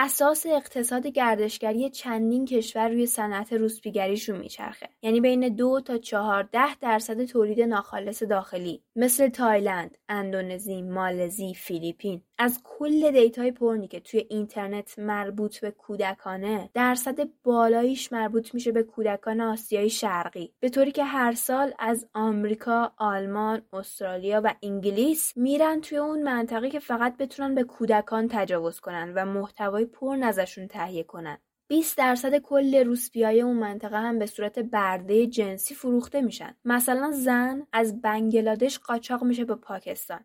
اساس اقتصاد گردشگری چندین کشور روی صنعت روسپیگریشون میچرخه. یعنی بین دو تا چهارده درصد تولید ناخالص داخلی. مثل تایلند اندونزی مالزی فیلیپین. از کل data ی porn ی که توی اینترنت مربوط به کودکانه درصد بالاییش مربوط میشه به کودکان آسیایی شرقی. به طوری که هر سال از آمریکا، آلمان، استرالیا و انگلیس میرن توی اون منطقه که فقط بتونن به کودکان تجاوز کنن و محتوای پرن ازشون تهیه کنن. 20 درصد کل روسپیای اون منطقه هم به صورت برده جنسی فروخته میشن. مثلا زن از بنگلادش قاچاق میشه به پاکستان.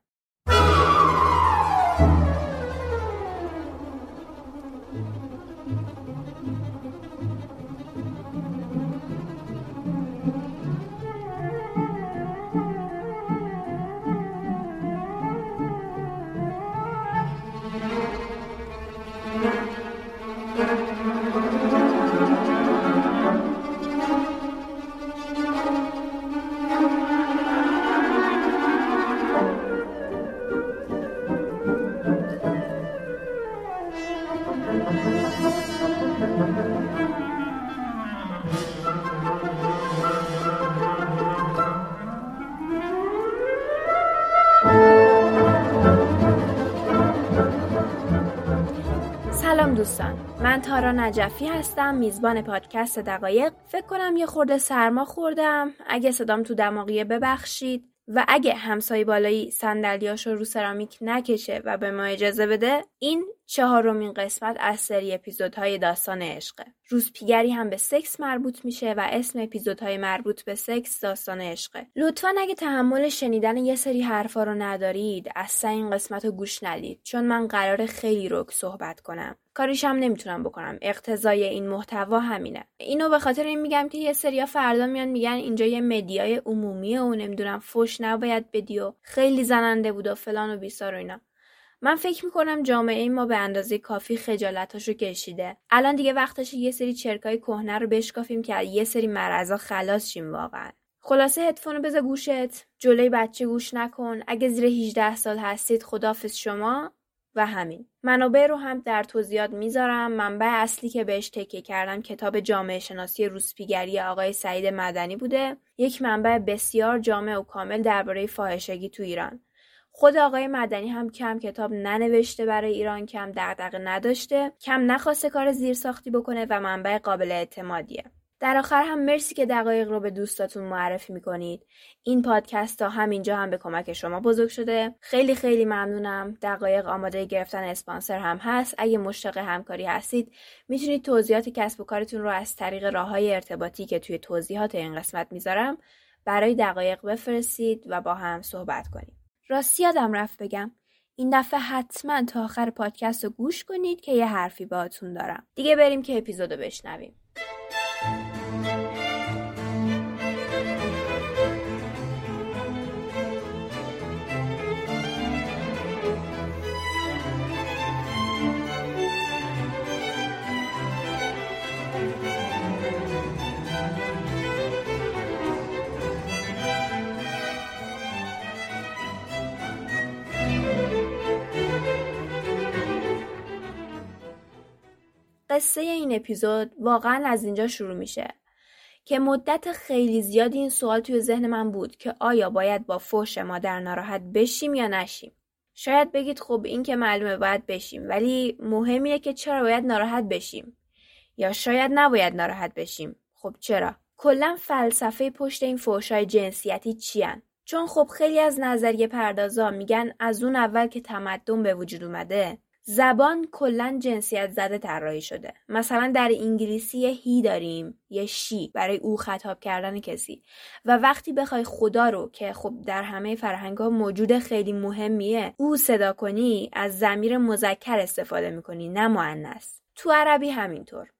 دوستان. من تارا نجفی هستم میزبان پادکست دقایق. فکر کنم یه خورده سرما خوردم. اگه صدام تو دماغیه ببخشید. و اگه همسایه بالایی صندلیاشو رو سرامیک نکشه و به ما اجازه بده این چهارمین قسمت از سری اپیزودهای داستان عشقه روزپیگری هم به سکس مربوط میشه و اسم اپیزودهای مربوط به سکس داستان عشقه لطفا اگه تحمل شنیدن یه سری حرفا رو ندارید اصلا این قسمت رو گوش ندید چون من قرار خیلی رک صحبت کنم. کاریش هم نمی‌تونم بکنم. اقتضای این محتوا همینه. اینو به خاطر این میگم که یه سریا فردا میان میگن اینجا یه مدیای عمومیه و نمی‌دونم فوش نباید بدی خیلی زننده بود و فلان و بیسار و اینا. من فکر می‌کنم جامعه ما به اندازه کافی خجالتاشو کشیده. الان دیگه وقتش یه سری چرکای کهنه رو بشکافیم که یه سری مرضا خلاص شیم واقعا. خلاصه هدفون رو بذار گوشت. جلوی بچه گوش نکن. اگه زیر 18 سال هستید خدافز شما و همین. منابع رو هم در توضیحات می‌ذارم. منبع اصلی که بهش تکیه کردم کتاب جامعه شناسی روسپیگری آقای سعید مدنی بوده. یک منبع بسیار جامع و کامل درباره فاحشگی تو ایران. خود آقای مدنی هم کم کتاب ننوشته برای ایران کم دغدغه نداشته کم نخواسته کار زیرساختی بکنه و منبع قابل اعتمادیه. در آخر هم مرسی که دقایق رو به دوستاتون معرفی می‌کنید. این پادکست تا همینجا هم به کمک شما بزرگ شده. خیلی خیلی ممنونم. دقایق آماده گرفتن اسپانسر هم هست. اگه مشتاق همکاری هستید می‌تونید توضیحات کسب و کارتون رو از طریق راه های ارتباطی که توی توضیحات این قسمت می‌ذارم برای دقایق بفرستید و با هم صحبت کنید راستی یادم رفت بگم. این دفعه حتما تا آخر پادکست رو گوش کنید که یه حرفی باهاتون دارم. دیگه بریم که اپیزودو بشنویم. قصه این اپیزود واقعا از اینجا شروع میشه. که مدت خیلی زیادی این سوال توی ذهن من بود که آیا باید با فوش مادر ناراحت بشیم یا نشیم؟ شاید بگید خب این که معلومه باید بشیم ولی مهمیه که چرا باید ناراحت بشیم؟ یا شاید نباید ناراحت بشیم؟ خب چرا؟ کلا فلسفه پشت این فوشای جنسیتی چیان؟ چون خب خیلی از نظریه پردازا میگن از اون اول که تمدن به وجود اومده زبان کلا جنسیت زده طراحی شده. مثلا در انگلیسی یه هی داریم یه شی برای او خطاب کردن کسی. و وقتی بخوای خدا رو که خب در همه فرهنگ ها موجود خیلی مهمیه او صدا کنی از زمیر مذکر استفاده می‌کنی نه معنیس تو عربی همینطور.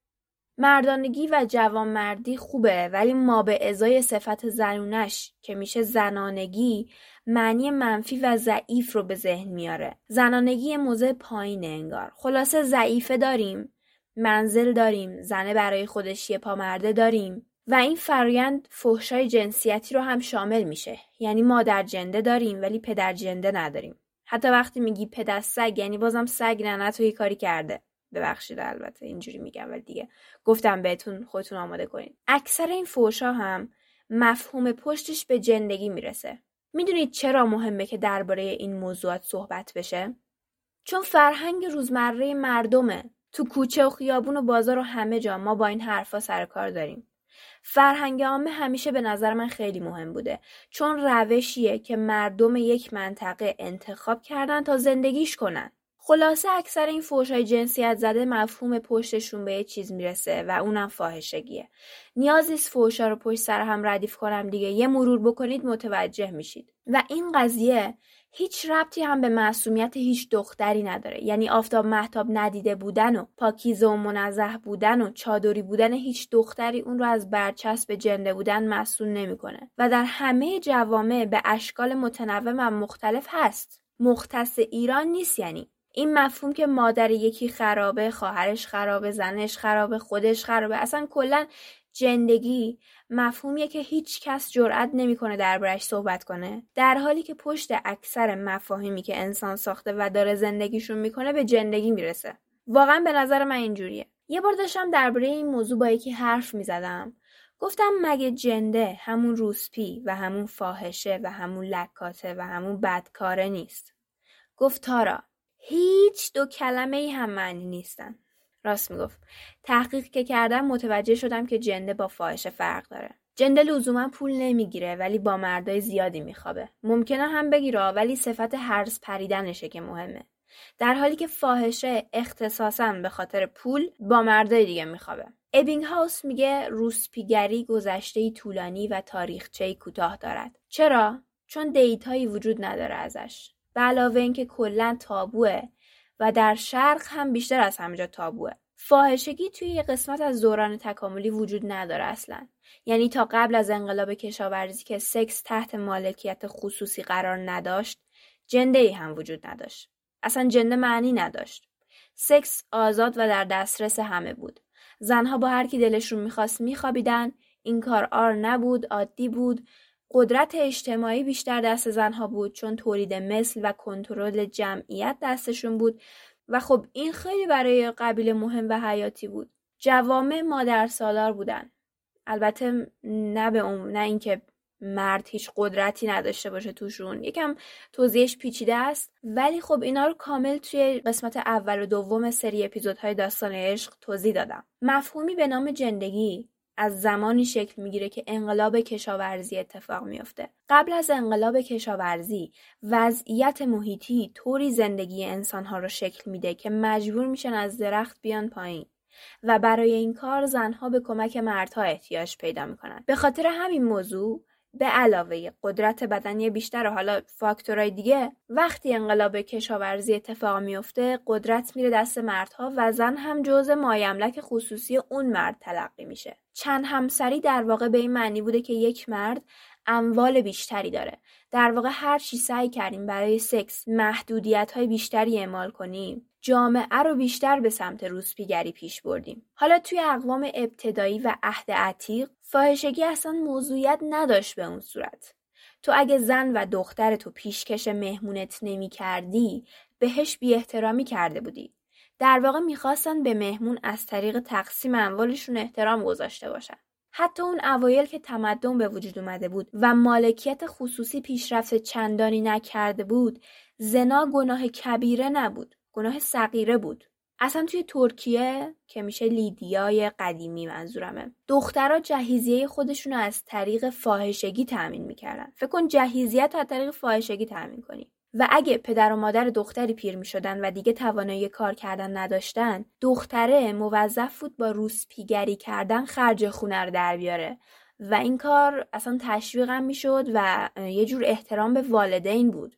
مردانگی و جوانمردی خوبه ولی ما به ازای صفت زنونش که میشه زنانگی معنی منفی و ضعیف رو به ذهن میاره. زنانگی موضع پایین انگار. خلاصه ضعیفه داریم منزل داریم زنه برای خودش یه پامرده داریم و این فرایند فحشای جنسیتی رو هم شامل میشه. یعنی مادر جنده داریم ولی پدر جنده نداریم. حتی وقتی میگی پدر سگ یعنی بازم سگ ننه توی کاری کرده. ببخشید البته اینجوری میگم ولی دیگه گفتم بهتون خودتون آماده کنید اکثر این فوشا هم مفهوم پشتش به جندگی می‌رسه. می‌دونید چرا مهمه که درباره این موضوعات صحبت بشه؟ چون فرهنگ روزمره مردمه. تو کوچه و خیابون و بازار و همه جا ما با این حرفا سر کار داریم. فرهنگ عامه همیشه به نظر من خیلی مهم بوده. چون روشیه که مردم یک منطقه انتخاب کردن تا زندگیش کنن. خلاصه اکثر این فوشای جنسیت زده مفهوم پشتشون به یه چیز می‌رسه و اونم فاحشگیه. نیاز نیست فوشا رو پشت سر هم ردیف کنم دیگه. یه مرور بکنید متوجه میشید. و این قضیه هیچ ربطی هم به معصومیت هیچ دختری نداره. یعنی آفتاب محتاب ندیده بودن و پاکیزه و منزه بودن و چادری بودن هیچ دختری اون رو از برچسب جنده بودن مسئول نمی‌کنه. و در همه جوامع به اشکال متنوع و مختلف هست. مختص ایران نیست یعنی. این مفهوم که مادر یکی خرابه خواهرش خرابه زنش خرابه خودش خرابه اصلا کلا جندگی مفهومیه که هیچ کس جرأت نمی‌کنه دربارش صحبت کنه. در حالی که پشت اکثر مفاهیمی که انسان ساخته و داره زندگیشون می‌کنه به جندگی می‌رسه. واقعا به نظر من اینجوریه. یه بار داشتم درباره این موضوع با یکی حرف می‌زدم. گفتم مگه جنده همون روسپی و همون فاحشه و همون لکاته و همون بدکاره نیست؟ گفت تارا هیچ دو کلمه ای هم معنی نیستن. راست می‌گفت. تحقیق که کردم متوجه شدم که جنده با فاحشه فرق داره. جنده لزوما پول نمی‌گیره ولی با مردای زیادی میخوابه. ممکنه هم بگیره ولی صفت هرز پریدنشه که مهمه. در حالی که فاحشه اختصاصا به خاطر پول با مردای دیگه میخوابه. ابینگ هاوس میگه روسپیگری گذشته طولانی و تاریخچه کوتاه دارد. چرا؟ چون دیتایی وجود نداره ازش. به علاوه اینکه کلا تابوه و در شرق هم بیشتر از همه تابوه. فاحشگی توی یه قسمت از دوران تکاملی وجود نداره اصلا. یعنی تا قبل از انقلاب کشاورزی که سکس تحت مالکیت خصوصی قرار نداشت جنده ای هم وجود نداشت. اصلا جنده معنی نداشت. سکس آزاد و در دسترس همه بود. زنها با هر کی دلشون می‌خواست میخوابیدن این کار آر نبود عادی بود. قدرت اجتماعی بیشتر دست زنها بود چون تولید مثل و کنترل جمعیت دستشون بود. و خب این خیلی برای قبیله مهم و حیاتی بود. جوامع مادر سالار بودن. البته نه به اون نه اینکه مرد هیچ قدرتی نداشته باشه توشون. یکم توضیحش پیچیده است. ولی خب اینا رو کامل توی قسمت اول و دوم سری اپیزودهای داستان عشق توضیح دادم. مفهومی به نام جندگی. از زمانی شکل می‌گیره که انقلاب کشاورزی اتفاق میافته. قبل از انقلاب کشاورزی وضعیت محیطی طوری زندگی انسانها رو شکل میده که مجبور میشن از درخت بیان پایین و برای این کار زنها به کمک مردها احتیاج پیدا می‌کنن. به خاطر همین موضوع به علاوه قدرت بدنی بیشتر و حالا فاکتورهای دیگه وقتی انقلاب کشاورزی اتفاق میفته قدرت میره دست مردها و زن هم جزء مایملک خصوصی اون مرد تلقی میشه. چند همسری در واقع به این معنی بوده که یک مرد اموال بیشتری داره. در واقع هر چی سعی کردیم برای سکس محدودیت های بیشتری اعمال کنیم. جامعه رو بیشتر به سمت روسپیگری پیش بردیم. حالا توی اقوام ابتدایی و عهد عتیق فاحشگی اصلا موضوعیت نداشت به اون صورت. تو اگه زن و دختر تو پیشکش مهمونت نمی کردی بهش بی احترامی کرده بودی. در واقع می‌خواستن به مهمون از طریق تقسیم اموالشون احترام گذاشته باشن. حتی اون اوایل که تمدن به وجود اومده بود و مالکیت خصوصی پیشرفت چندانی نکرده بود زنا گناه کبیره نبود. گناه صغیره بود. اصلا توی ترکیه که میشه لیدیای قدیمی منظورمه. دخترها جهیزیه خودشون از طریق فاحشگی تأمین می‌کردن. فکر کن جهیزیت رو از طریق فاحشگی تأمین کنی. و اگه پدر و مادر دختری پیر می شدن و دیگه توانایی کار کردن نداشتن دختره موظف بود با روسپیگری کردن خرج خونه رو در بیاره. و این کار اصلا تشویقم می شد و یه جور احترام به والدین بود.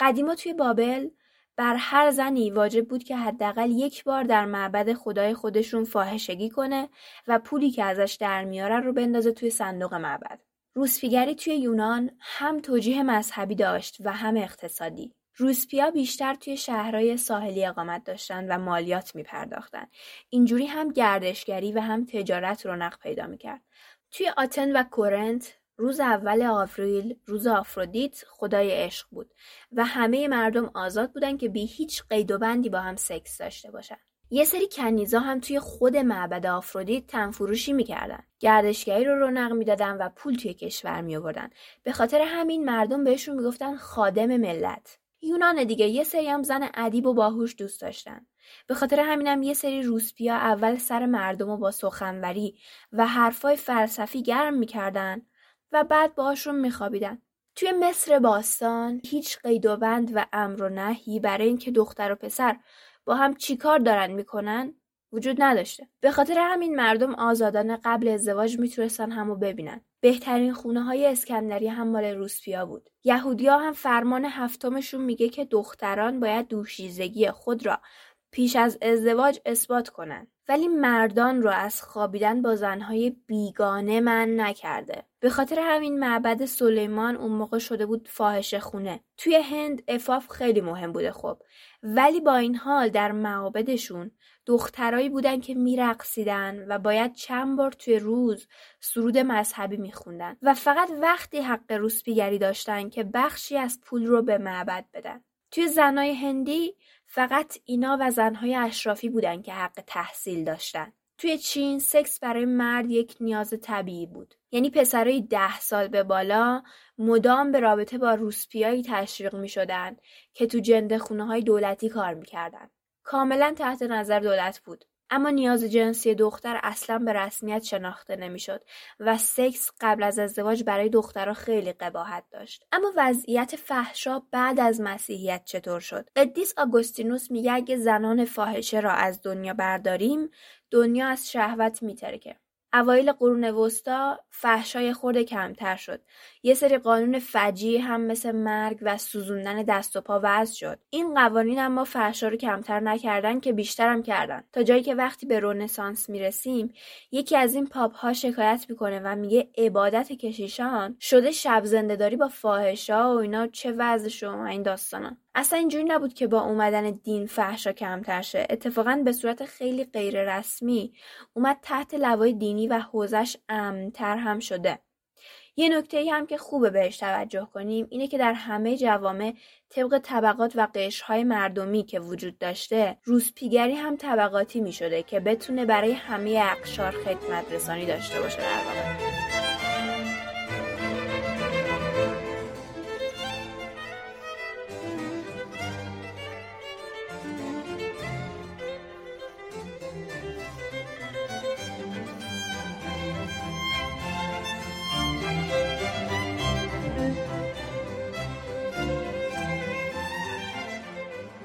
قدیما توی بابل بر هر زنی واجب بود که حداقل یک بار در معبد خدای خودشون فاحشگی کنه و پولی که ازش در میاره رو بندازه توی صندوق معبد. روسپیگری توی یونان هم توجیه مذهبی داشت و هم اقتصادی. روسپیا بیشتر توی شهرهای ساحلی اقامت داشتن و مالیات می پرداختن. اینجوری هم گردشگری و هم تجارت رونق پیدا می کرد. توی آتن و کورنت روز اول آوریل روز آفرودیت خدای عشق بود و همه مردم آزاد بودن که بی هیچ قید و بندی با هم سکس داشته باشن. یه سری کنیزا هم توی خود معبد آفرودیت تنفروشی می‌کردن. گردشگری رو رونق می‌دادن و پول توی کشور می آوردن به خاطر همین مردم بهشون می‌گفتن خادم ملت. یونان دیگه یه سری هم زن ادیب و باهوش دوست داشتن. به خاطر همینم یه سری روسپیا اول سر مردم و با سخنوری و حرفای فلسفی گرم می‌کردن و بعد باهاشون میخوابیدن. توی مصر باستان هیچ قید و بند و امر و نهی برای اینکه دختر و پسر با هم چیکار دارن می‌کنن وجود نداشته. به خاطر همین مردم آزادانه قبل ازدواج می‌تونستن همو ببینن. بهترین خونه های اسکندری هم مال روسپیا بود. یهودیا هم فرمان هفتمشون میگه که دختران باید دوشیزگی خود را پیش از ازدواج اثبات کنند ولی مردان رو از خوابیدن با زنهای بیگانه من نکرده. به خاطر همین معبد سلیمان اون موقع شده بود فاحشه خونه. توی هند افاف خیلی مهم بوده خب. ولی با این حال در معابدشون دخترایی بودن که میرقصیدن و باید چند بار توی روز سرود مذهبی میخوندن و فقط وقتی حق روسپیگری داشتن که بخشی از پول رو به معبد بدن. توی زنای هندی فقط اینا و زنهای اشرافی بودن که حق تحصیل داشتن. توی چین سکس برای مرد یک نیاز طبیعی بود. یعنی پسرای ده سال به بالا مدام به رابطه با روسپیایی تشویق می شدن که تو جنده خونه های دولتی کار می‌کردن. کاملا تحت نظر دولت بود. اما نیاز جنسی دختر اصلا به رسمیت شناخته نمی‌شد و سکس قبل از ازدواج برای دخترها خیلی قباحت داشت. اما وضعیت فحشا بعد از مسیحیت چطور شد؟ قدیس آگوستینوس میگه اگه زنان فاحشه را از دنیا برداریم دنیا از شهوت میترکه. اوایل قرون وسطا فحشای خورده کمتر شد. یه سری قانون فجی هم مثل مرگ و سوزوندن دست و پا وضع شد. این قوانین اما فحشا رو کمتر نکردن که بیشتر هم کردن. تا جایی که وقتی به رونسانس می‌رسیم یکی از این پاپ ها شکایت می‌کنه و میگه عبادت کشیشان شده شب زندهداری با فاحشا و اینا چه وضع شما این داستانا اصلا اینجوری نبود که با اومدن دین فحشا کمتر شه. اتفاقا به صورت خیلی غیر رسمی اومد تحت لوای دینی و حوزش امنتر هم شده. یه نکته ای هم که خوبه بهش توجه کنیم اینه که در همه جوامع طبق طبقات و قشرهای مردمی که وجود داشته روسپیگری هم طبقاتی می شده که بتونه برای همه اقشار خدمت رسانی داشته باشه در واقع.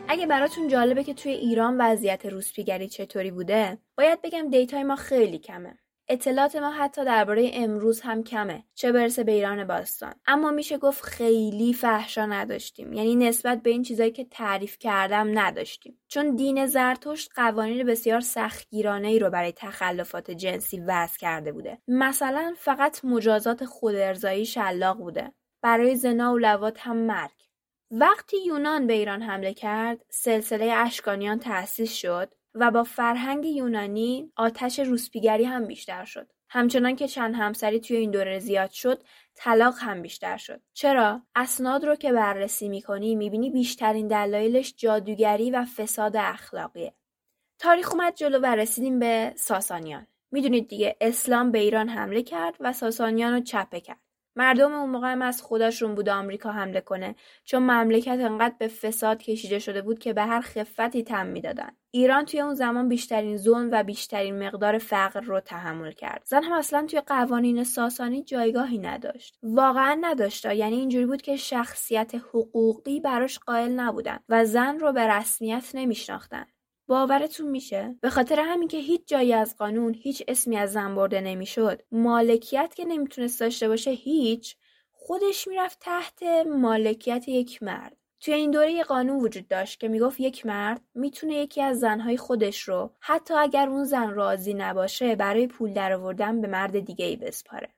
اگه براتون جالبه که توی ایران وضعیت روسپیگری چطوری بوده باید بگم دیتای ما خیلی کمه. اطلاعات ما حتی درباره امروز هم کمه. چه برسه به ایران باستان. اما میشه گفت خیلی فحشا نداشتیم. یعنی نسبت به این چیزایی که تعریف کردم نداشتیم. چون دین زرتشت قوانین بسیار سختگیرانه ای رو برای تخلفات جنسی وضع کرده بوده. مثلا فقط مجازات خودارضایی شلاق بوده. برای زنا و لوات هم مرگ. وقتی یونان به ایران حمله کرد، سلسله اشکانیان تأسیس شد و با فرهنگ یونانی آتش روسپیگری هم بیشتر شد. همچنان که چند همسری توی این دوره زیاد شد، طلاق هم بیشتر شد. چرا؟ اسناد رو که بررسی می‌کنی می‌بینی بیشترین دلایلش جادوگری و فساد اخلاقیه. تاریخ اومد جلو و رسیدیم به ساسانیان. می‌دونید دیگه اسلام به ایران حمله کرد و ساسانیان رو چپه کرد. مردم اون موقع هم از خودشون بود آمریکا حمله کنه. چون مملکت انقدر به فساد کشیده شده بود که به هر خفتی تم می‌دادن. ایران توی اون زمان بیشترین ظلم و بیشترین مقدار فقر رو تحمل کرد. زن هم اصلا توی قوانین ساسانی جایگاهی نداشت. واقعا نداشت. یعنی اینجوری بود که شخصیت حقوقی براش قائل نبودن و زن رو به رسمیت نمیشناختن. باورتون میشه؟ به خاطر همین که هیچ جایی از قانون هیچ اسمی از زن برده نمی‌شد. مالکیت که نمی‌تونست داشته باشه هیچ. خودش می‌رفت تحت مالکیت یک مرد. توی این دوره یه قانون وجود داشت که می‌گفت یک مرد می‌تونه یکی از زنهای خودش رو حتی اگر اون زن راضی نباشه برای پول درآوردن به مرد دیگه ای بسپاره.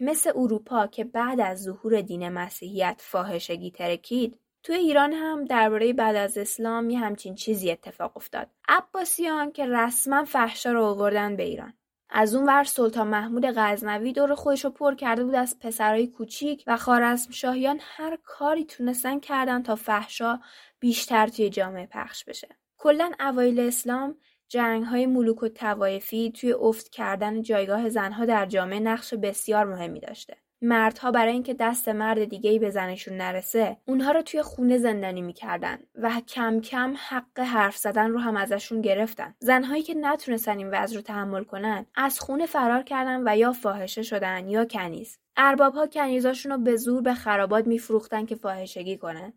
مثل اروپا که بعد از ظهور دین مسیحیت فاحشگی ترکید توی ایران هم درباره بعد از اسلام یه همچین چیزی اتفاق افتاد. عباسیان که رسما فحشا رو آوردن به ایران. از اون ور سلطان محمود غزنوی دور خودش رو پر کرده بود از پسرای کوچیک و خارزم شاهیان هر کاری تونستن کردن تا فحشا بیشتر توی جامعه پخش بشه. کلا اوایل اسلام جنگ های ملوک و توایفی توی افت کردن جایگاه زنها در جامعه نقش بسیار مهمی داشته. مردها برای اینکه دست مرد دیگه ای به زنشون نرسه اونها رو توی خونه زندانی می‌کردن و کم کم حق حرف زدن رو هم ازشون گرفتن. زنهایی که نتونستن این وضع رو تحمل کنن از خونه فرار کردن و یا فاحشه شدن یا کنیز. اربابها کنیزاشون رو به زور به خرابات میفروختن که فاحشگی کنن.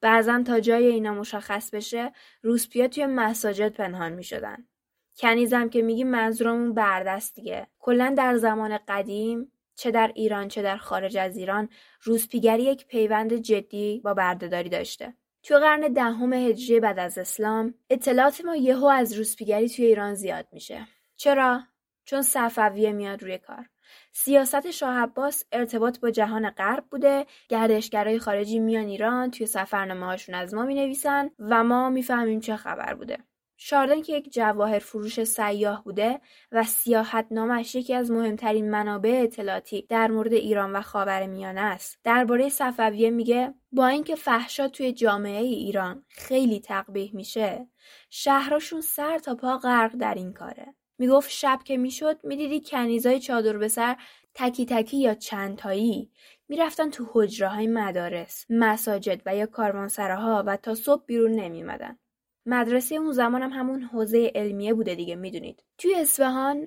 بعضا تا جای اینا مشخص بشه روسپیا توی مساجد پنهان می‌شدن. کنیزم که میگی منظورمون بردست دیگه. کلا در زمان قدیم چه در ایران چه در خارج از ایران روسپیگری یک پیوند جدی با بردهداری داشته. توی قرن دهم هجری بعد از اسلام اطلاعات ما یهو از روسپیگری توی ایران زیاد میشه. چرا؟ چون صفویه میاد روی کار. سیاست شاه عباس ارتباط با جهان غرب بوده گردشگرای خارجی میان ایران توی سفرنامه هاشون از ما می‌نویسن و ما می‌فهمیم چه خبر بوده. شاردن که یک جواهر فروش سیاه بوده و سیاحت نامش یکی از مهمترین منابع اطلاعاتی در مورد ایران و خاور میانه است. درباره صفویه میگه با اینکه فحشا توی جامعه ایران خیلی تقبیح میشه شهرشون سر تا پا غرق در این کاره. می‌گفت شب که می‌شد می‌دیدی کنیزای چادر به سر تکی تکی یا چندتایی می‌رفتن تو حجره های مدارس مساجد و یا کاروانسراها و تا صبح بیرون نمیمدن مدرسه اون زمان هم همون حوزه علمیه بوده دیگه می‌دونید. توی اصفهان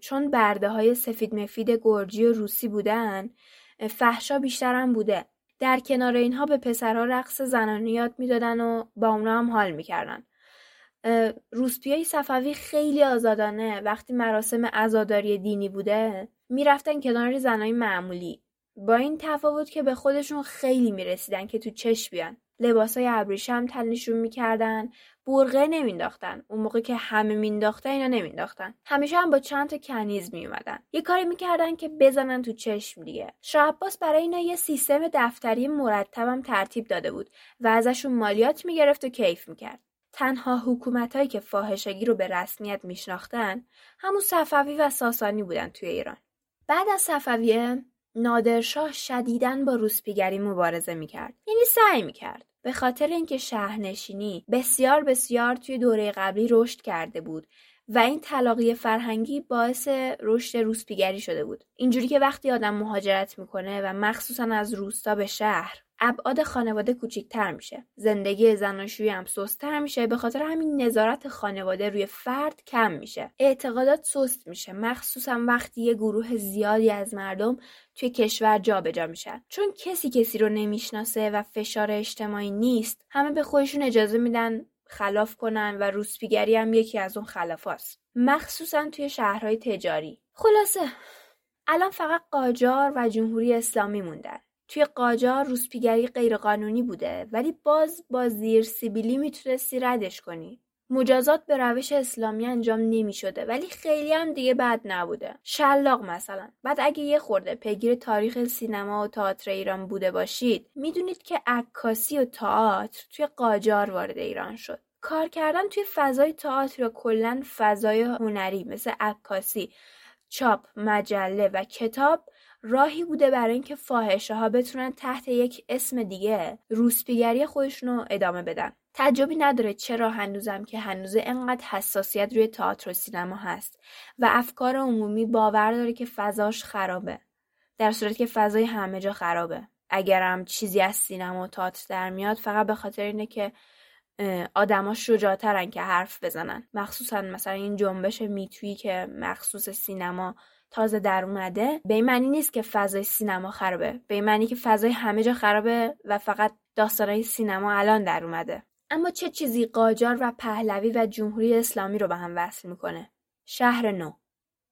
چون برده های سفید مفید گرجی و روسی بودن فحشا بیشتر هم بوده. در کنار اینها به پسرها رقص زنانه یاد می‌دادن و با اونا هم حال می‌کردن. روسپیای صفوی خیلی آزادانه. وقتی مراسم عزاداری دینی بوده می‌رفتن کنار زنای معمولی. با این تفاوت که به خودشون خیلی می‌رسیدن که تو چش بیان. لباسای ابریشم تنشون می‌کردن برغه نمینداختن اون موقع که همه مینداختن اینا نمینداختن همیشه هم با چند تا کنیز میومدن یه کاری می‌کردن که بزنن تو چشم دیگه. شاه برای اینا یه سیستم دفتری مرتبم ترتیب داده بود و ازشون مالیات می‌گرفت و کیف می‌کرد. تنها حکومتهایی که فاحشگی رو به رسمیت میشناختن همون صفوی و ساسانی بودن توی ایران. بعد از صفویه نادرشاه شدیداً با روسپیگری مبارزه می‌کرد. یعنی سعی می‌کرد. به خاطر اینکه شهرنشینی بسیار بسیار توی دوره قبلی رشد کرده بود. و این تلاقی فرهنگی باعث رشد روسپیگری شده بود. اینجوری که وقتی آدم مهاجرت می‌کنه و مخصوصا از روستا به شهر ابعاد خانواده کوچیکتر میشه. زندگی زناشویی هم سستتر میشه. به خاطر همین نظارت خانواده روی فرد کم میشه. اعتقادات سست میشه. مخصوصا وقتی یه گروه زیادی از مردم توی کشور جابجا جا میشن. چون کسی کسی رو نمی‌شناسه و فشار اجتماعی نیست همه به خودشون اجازه میدن خلاف کنن و روسپیگری هم یکی از اون خلافاست. مخصوصا توی شهرهای تجاری. خلاصه الان فقط قاجار و جمهوری اسلامی موندن. توی قاجار روسپیگری غیرقانونی بوده ولی باز با زیر سیبیلی می‌تونستی ردش کنی. مجازات به روش اسلامی انجام نمی شده ولی خیلی هم دیگه بد نبوده. شلاق مثلا. بعد اگه یه خورده پیگیر تاریخ سینما و تئاتر ایران بوده باشید می‌دونید که عکاسی و تئاتر توی قاجار وارد ایران شد. کار کردن توی فضای تئاتر یا کلا فضای هنری مثل عکاسی چاپ مجله و کتاب راهی بوده برای اینکه فاحشه ها بتونن تحت یک اسم دیگه روسپیگری خودشون رو ادامه بدن. تعجبی نداره چرا هنوزم که هنوز انقدر حساسیت روی تئاتر و سینما هست و افکار عمومی باور داره که فضاش خرابه. در صورتی که فضای همه جا خرابه. اگرم چیزی از سینما و تئاتر در میاد فقط به خاطر اینه که آدما شجاعترن که حرف بزنن. مخصوصا مثلا این جنبش میتویی که مخصوص سینما تازه در اومده به این معنی نیست که فضای سینما خرابه. به این معنی که فضای همه جا خرابه و فقط داستانهای سینما الان در اومده. اما چه چیزی قاجار و پهلوی و جمهوری اسلامی رو به هم وصل می‌کنه؟ شهر نو.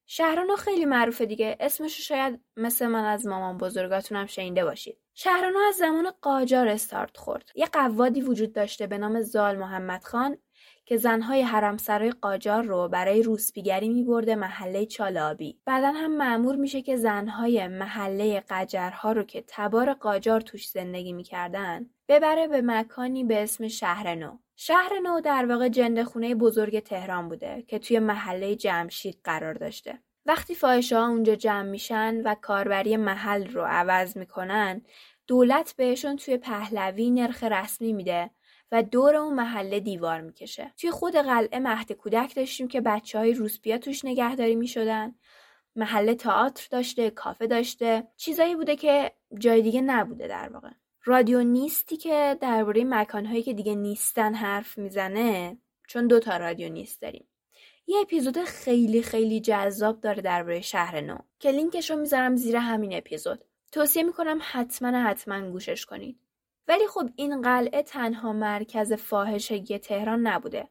شهر نو خیلی معروفه دیگه. اسمشو شاید مثل من از مامان بزرگاتونم شنیده باشید. شهر نو از زمان قاجار استارت خورد. یه قوادی وجود داشته به نام زال محمد خان که زنهای حرمسرای قاجار رو برای روسپیگری میبرده محله چالابی. بعدا هم معمور میشه که زنهای محله قجرها رو که تبار قاجار توش زندگی می‌کردن ببره به مکانی به اسم شهر نو. شهر نو در واقع جنده خونه بزرگ تهران بوده که توی محله جمشید قرار داشته. وقتی فاحشه ها اونجا جمع میشن و کاربری محل رو عوض می‌کنن دولت بهشون توی پهلوی نرخ رسمی میده و دور اون محله دیوار می‌کشه. توی خود قلعه مهد کودک داشتیم که بچه های روسپیا توش نگهداری می‌شدن. محله تئاتر داشته کافه داشته چیزایی بوده که جای دیگه نبوده در واقع. رادیو نیستی که درباره مکانهایی که دیگه نیستن حرف می‌زنه چون دو تا رادیو نیست داریم. یه اپیزود خیلی خیلی جذاب داره درباره شهر نو که لینکش رو می‌ذارم زیر همین اپیزود. توصیه می‌کنم حتما حتما گوشش کنید. ولی خب این قلعه تنها مرکز فاحشگی تهران نبوده.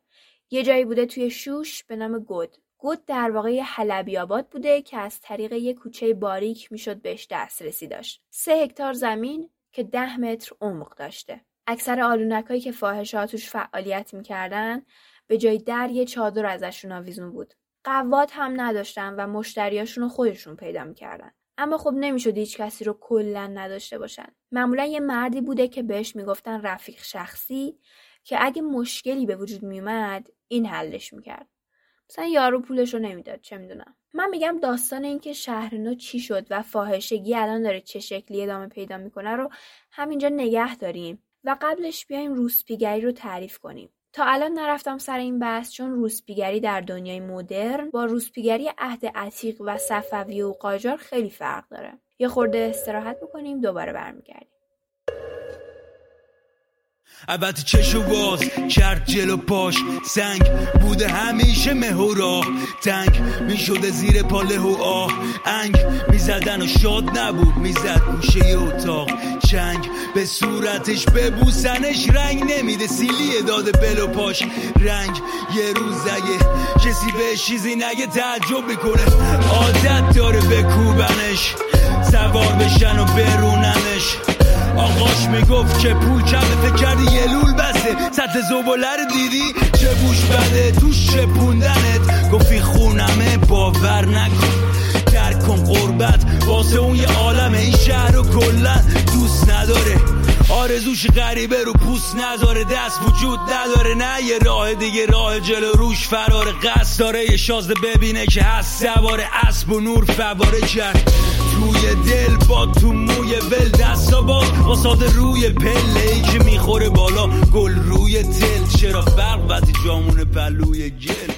یه جایی بوده توی شوش به نام گود. گود در واقع حلبی آباد بوده که از طریق یه کوچه باریک می‌شد بهش دسترسی داشت. سه هکتار زمین که ده متر عمق داشته. اکثر آلونکایی که فاحشه توش فعالیت می‌کردن به جای در یه چادر ازشون آویزون بود. قوات هم نداشتن و مشتریاشون رو خودشون پیدا می‌کردن. اما خب نمی‌شد هیچ کسی رو کلا نداشته باشن. معمولا یه مردی بوده که بهش می‌گفتن رفیق شخصی که اگه مشکلی به وجود میومد این حلش می‌کرد. مثلا یارو پولش رو نمی‌داد چه می‌دونم. من میگم داستان اینکه شهر نو چی شد و فاحشگی الان داره چه شکلی ادامه پیدا می‌کنه رو همینجا نگه داریم و قبلش بیایم روسپیگری رو تعریف کنیم. تا الان نرفتم سر این بحث چون روسپیگری در دنیای مدرن با روسپیگری عهد عتیق و صفوی و قاجار خیلی فرق داره. یه خورده استراحت بکنیم دوباره برمیگردیم. البته چشو باز کرد جلو پاش. سنگ بوده همیشه مهورا تنگ می‌شده زیر پاله و آه. انگ می‌زدن و شاد نبود. می‌زد گوشه اتاق. چنگ به صورتش ببوسنش. رنگ نمیده. سیلی داده بلو پاش. رنگ یه روز اگه کسی به چیزی نگه تعجب می‌کنه. عادت داره بکوبنش. سوار بشن و بروننش آقاش می‌گفت که پول کمه فکر کردی یه لول بسته. سطح زباله دیدی؟ چه بوش بده؟ توش پوندنت؟ گفتی خونمه باور نکن. درک کن قربت واسه اون یه عالمه. این شهر رو کلا دوست نداره. آرزوش غریبه رو پوست نداره دست وجود نداره. نه یه راه دیگه راه جلو روش فرار قصد داره. یه شازده ببینه که هست سوار اسب و نور فواره کرد توی دل با تو موی ول دستا باز واساد روی پله. ای که می‌خوره بالا گل روی تل چرا فرق وقتی جامون پلوی گل؟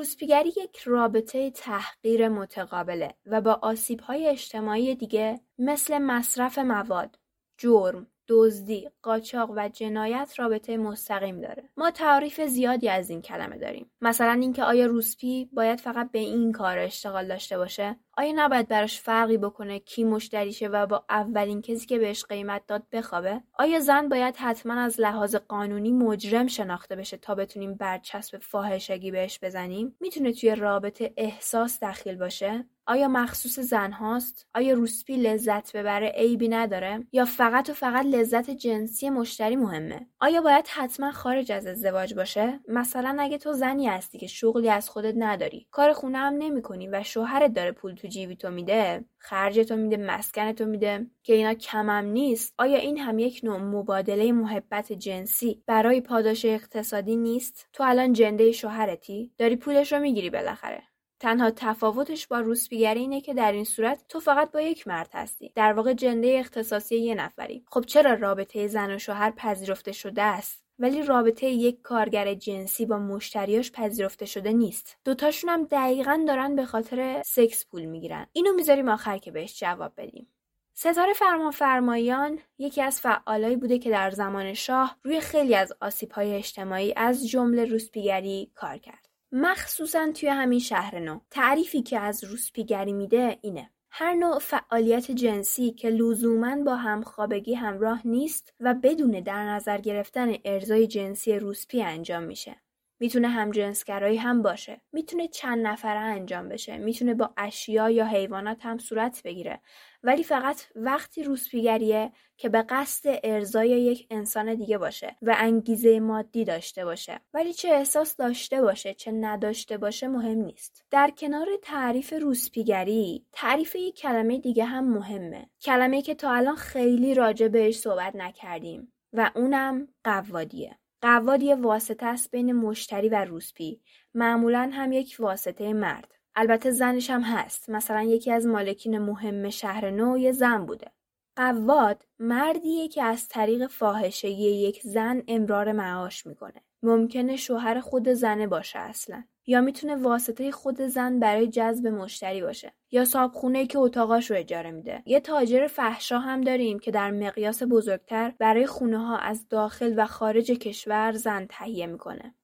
روسپیگری یک رابطه تحقیر متقابله و با آسیبهای اجتماعی دیگه مثل مصرف مواد، جرم، دزدی، قاچاق و جنایت رابطه مستقیم داره. ما تعریف زیادی از این کلمه داریم. مثلا اینکه آیا روسپی باید فقط به این کار اشتغال داشته باشه؟ آیا نباید براش فرقی بکنه کی مشتریشه و با اولین کسی که بهش قیمت داد بخوابه؟ آیا زن باید حتما از لحاظ قانونی مجرم شناخته بشه تا بتونیم برچسب فاحشگی بهش بزنیم؟ می‌تونه توی رابطه احساس دخیل باشه؟ آیا مخصوص زن هاست؟ آیا روسپی لذت ببره عیبی نداره؟ یا فقط و فقط لذت جنسی مشتری مهمه؟ آیا باید حتما خارج از ازدواج باشه؟ مثلا اگه تو زنی هستی که شغلی از خودت نداری، کار خونه هم نمی‌کنی و شوهرت داره پول تو جیبی تو میده، خرج تو میده، مسکن تو میده که اینا کمم نیست. آیا این هم یک نوع مبادله محبت جنسی برای پاداش اقتصادی نیست؟ تو الان جنده شوهرتی؟ داری پولش رو می‌گیری بالاخره. تنها تفاوتش با روسپیگری اینه که در این صورت تو فقط با یک مرد هستی. در واقع جنده اختصاصی یه نفری. خب چرا رابطه زن و شوهر پذیرفته شده است؟ ولی رابطه یک کارگر جنسی با مشتریاش پذیرفته شده نیست. دوتاشون هم دقیقا دارن به خاطر سکس پول می‌گیرن. اینو می‌ذاریم آخر که بهش جواب بدیم. ستاره فرمانفرمایان یکی از فعالایی بوده که در زمان شاه روی خیلی از آسیب‌های اجتماعی از جمله روسپیگری کار کرد. مخصوصا توی همین شهر نو. تعریفی که از روسپیگری میده اینه. هر نوع فعالیت جنسی که لزوما با همخوابگی همراه نیست و بدون در نظر گرفتن ارزای جنسی روسپی انجام میشه. می‌تونه همجنسگرایی هم باشه. می‌تونه چند نفره انجام بشه. می‌تونه با اشیا یا حیوانات هم صورت بگیره. ولی فقط وقتی روسپیگریه که به قصد ارزای یک انسان دیگه باشه و انگیزه مادی داشته باشه. ولی چه احساس داشته باشه چه نداشته باشه مهم نیست. در کنار تعریف روسپیگری تعریف یک کلمه دیگه هم مهمه. کلمه که تا الان خیلی راجع بهش صحبت نکردیم و اونم قوادیه قواد یه واسطه است بین مشتری و روسپی. معمولا هم یک واسطه مرد. البته زنش هم هست. مثلا یکی از مالکین مهم شهر نو یه زن بوده. قواد مردیه که از طریق فاحشگی یک زن امرار معاش می‌کنه. ممکنه شوهر خود زنه باشه اصلا. یا می‌تونه واسطه خود زن برای جذب مشتری باشه. یا صابخونه که اتاقاش رو اجاره میده. یه تاجر فحشا هم داریم که در مقیاس بزرگتر برای خونه ها از داخل و خارج کشور زن تهیه می‌کنه.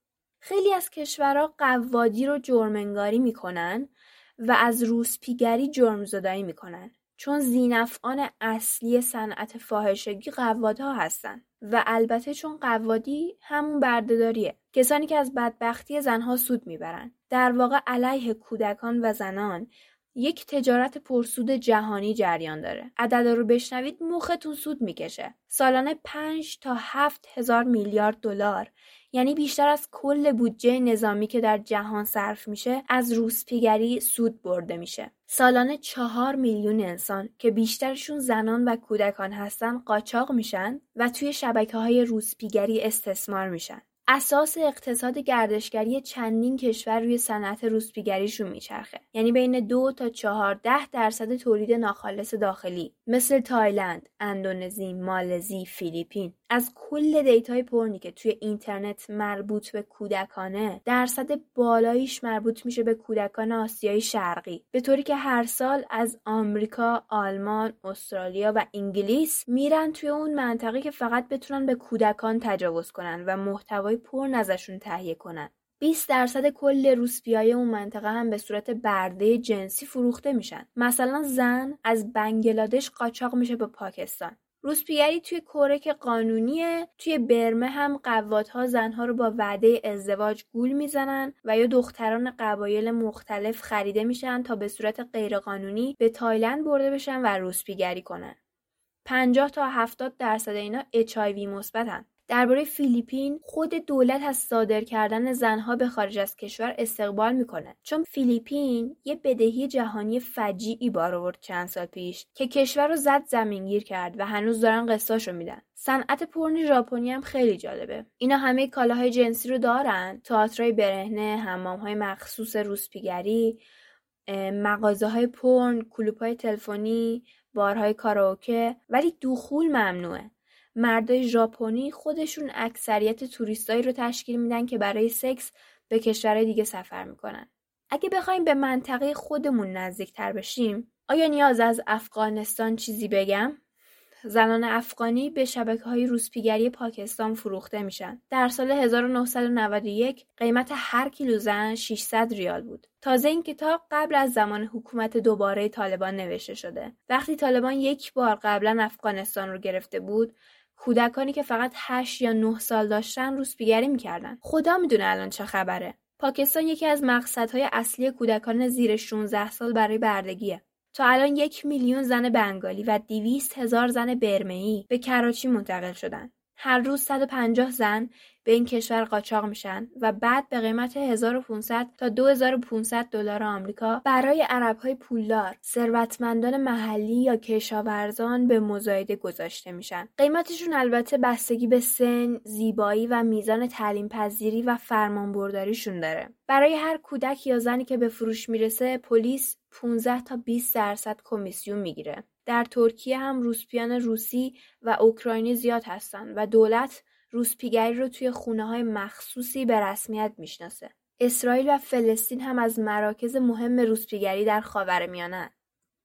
خیلی از کشورها قوادی رو جرمنگاری می‌کنن و از روسپیگری جرم زدایی می‌کنن. چون زینفعان اصلی صنعت فاحشگی قوادها هستن. و البته چون قوادی همون بردهداریه. کسانی که از بدبختی زنها سود می‌برن در واقع علیه کودکان و زنان یک تجارت پرسود جهانی جریان داره. عدد رو بشنوید مختون سود می‌کشه. سالانه 5 تا 7 هزار میلیارد دلار. یعنی بیشتر از کل بودجه نظامی که در جهان صرف میشه از روسپیگری سود برده میشه. سالانه چهار میلیون انسان که بیشترشون زنان و کودکان هستن قاچاق میشن و توی شبکه های روسپیگری استثمار میشن. اساس اقتصاد گردشگری چندین کشور روی صنعت روسپیگریشون میچرخه. یعنی بین دو تا چهارده درصد تولید ناخالص داخلی. مثل تایلند، اندونزی، مالزی، فیلیپین. از کل data ی porn ی که توی اینترنت مربوط به کودکانه درصد بالاییش مربوط میشه به کودکان آسیایی شرقی. به طوری که هر سال از آمریکا، آلمان، استرالیا و انگلیس میرن توی اون منطقه که فقط بتونن به کودکان تجاوز کنن و محتوای پرن ازشون تهیه کنن. 20 درصد کل روسپیای اون منطقه هم به صورت برده جنسی فروخته میشن. مثلا زن از بنگلادش قاچاق میشه به پاکستان. روسپیگری توی کره که قانونیه توی برمه هم قوادها زنها رو با وعده ازدواج گول می‌زنن و یا دختران قبایل مختلف خریده میشن تا به صورت غیرقانونی به تایلند برده بشن و روسپیگری کنن. 50 تا 70 درصد اینا HIV مثبتن. درباره فیلیپین خود دولت از صادر کردن زنها به خارج از کشور استقبال می‌کنه. چون فیلیپین یه بدهی جهانی فجیعی بار آورد چند سال پیش که کشور رو زد زمینگیر کرد و هنوز دارن قصاشو میدن. صنعت پرن ژاپنی هم خیلی جالبه. اینا همه کالاهای جنسی رو دارن. تئاترای برهنه حمامهای مخصوص روسپیگری مغازه های پرن کلوپ های تلفنی بارهای کاراوکه. ولی دخول ممنوعه. مردای ژاپنی خودشون اکثریت توریستایی رو تشکیل میدن که برای سکس به کشورهای دیگه سفر می‌کنن. اگه بخوایم به منطقه خودمون نزدیکتر بشیم، آیا نیاز از افغانستان چیزی بگم؟ زنان افغانی به شبکه های روسپیگری پاکستان فروخته میشن. در سال 1991 قیمت هر کیلو زن 600 ریال بود. تازه این کتاب قبل از زمان حکومت دوباره طالبان نوشته شده. وقتی طالبان یک بار قبلا افغانستان رو گرفته بود، کودکانی که فقط 8 یا 9 سال داشتن روسپیگری می‌کردن. خدا می‌دونه الان چه خبره. پاکستان یکی از مقصدهای اصلی کودکان زیر 16 سال برای بردگیه. تا الان یک میلیون زن بنگالی و دیویست هزار زن برمهی به کراچی منتقل شدن. هر روز 150 زن به این کشور قاچاق میشن و بعد به قیمت 1500 تا 2500 دلار آمریکا برای عربهای پولدار ثروتمندان محلی یا کشاورزان به مزایده گذاشته میشن. قیمتشون البته بستگی به سن زیبایی و میزان تعلیم پذیری و فرمانبرداریشون داره. برای هر کودک یا زنی که به فروش می‌رسه پلیس 15 تا 20 درصد کمیسیون می‌گیره. در ترکیه هم روسپیان روسی و اوکراینی زیاد هستن و دولت روسپیگری رو توی خونه های مخصوصی به رسمیت می‌شناسه. اسرائیل و فلسطین هم از مراکز مهم روسپیگری در خاورمیانه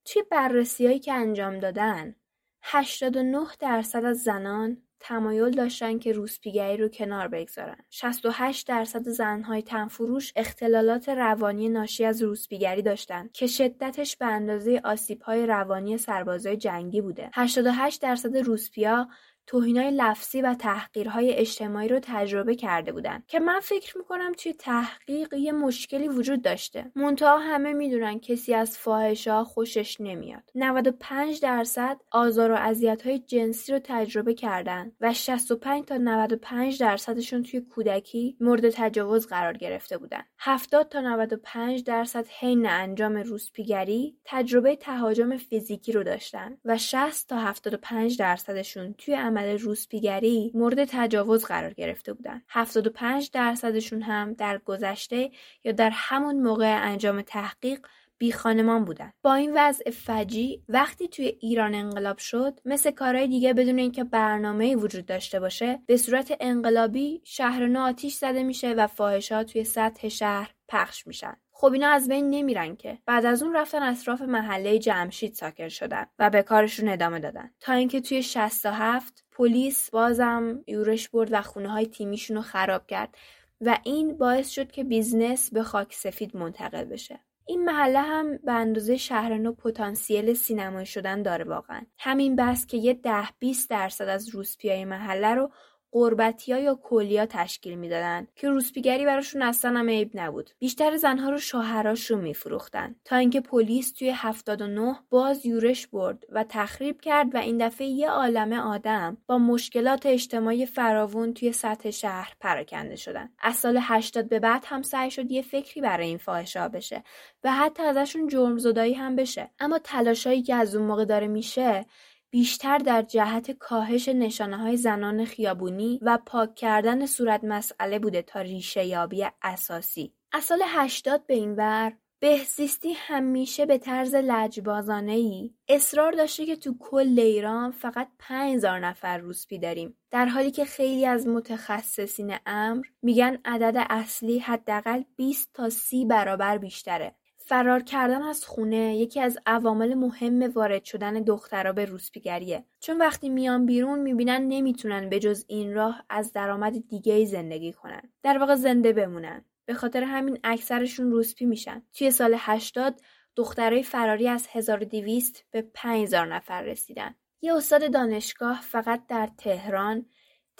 توی بررسی که انجام دادن 89 درصد از زنان تمایل داشتن که روسپیگری رو کنار بگذارن. 68 درصد زنهای تنفروش اختلالات روانی ناشی از روسپیگری داشتن که شدتش به اندازه آسیبهای روانی سربازای جنگی بوده. 88 درصد روسپیا توهینای لفظی و تحقیرهای اجتماعی رو تجربه کرده بودن که من فکر می‌کنم توی تحقیق یه مشکلی وجود داشته. منتها همه می‌دونن کسی از فاحشه خوشش نمیاد. 95 درصد آزار و اذیت‌های جنسی رو تجربه کردن و 65 تا 95 درصدشون توی کودکی مورد تجاوز قرار گرفته بودن. 70 تا 95 درصد حین انجام روسپیگری تجربه تهاجم فیزیکی رو داشتن و 60 تا 75 درصدشون توی عمل روسپیگری مورد تجاوز قرار گرفته بودند. 75 درصدشون هم در گذشته یا در همون موقع انجام تحقیق بی خانمان بودن با این وضع فجی وقتی توی ایران انقلاب شد مثل کارهای دیگه بدون اینکه برنامه وجود داشته باشه به صورت انقلابی شهر آتیش زده میشه و فاحشات توی سطح شهر پخش میشن خب اینا از بین نمیرن که. بعد از اون رفتن اطراف محله جمشید ساکن شدن و به کارشون ادامه دادن. تا اینکه توی 67 پلیس بازم یورش برد و خونه های تیمیشون رو خراب کرد و این باعث شد که business به خاک سفید منتقل بشه. این محله هم به اندازه شهر نو پتانسیل سینمایی شدن داره واقعا. همین بس که یه ده 20 درصد از روسپیای محله رو غربتیا یا کولیا تشکیل می‌دادن که روسپیگری براشون اصلا هم عیب نبود. بیشتر زنها رو شوهراشون میفروختن تا اینکه پلیس توی 79 باز یورش برد و تخریب کرد و این دفعه یه عالمه آدم با مشکلات اجتماعی فراوون توی سطح شهر پراکنده شدن. از سال 80 به بعد هم سعی شد یه فکری برای این فاحشا بشه و حتی ازشون جرم زدایی هم بشه. اما تلاشایی که از اون موقع داره میشه بیشتر در جهت کاهش های زنان خیابونی و پاک کردن صورت مسئله بوده تا ریشه یابی اساسی. از سال 80 به این ور بهزیستی همیشه به طرز لجبازانه ای اصرار داشته که تو کل ایران فقط 5000 نفر روسپی داریم در حالی که خیلی از متخصصین امر میگن عدد اصلی حداقل 20 تا 30 برابر بیشتره فرار کردن از خونه یکی از عوامل مهم وارد شدن دخترها به روسپیگریه. چون وقتی میان بیرون می‌بینن نمی‌تونن به جز این راه از درآمد دیگه ای زندگی کنن. در واقع زنده بمونن. به خاطر همین اکثرشون روسپی میشن. توی سال 80 دخترای فراری از 1200 به 5000 نفر رسیدن. یه استاد دانشگاه فقط در تهران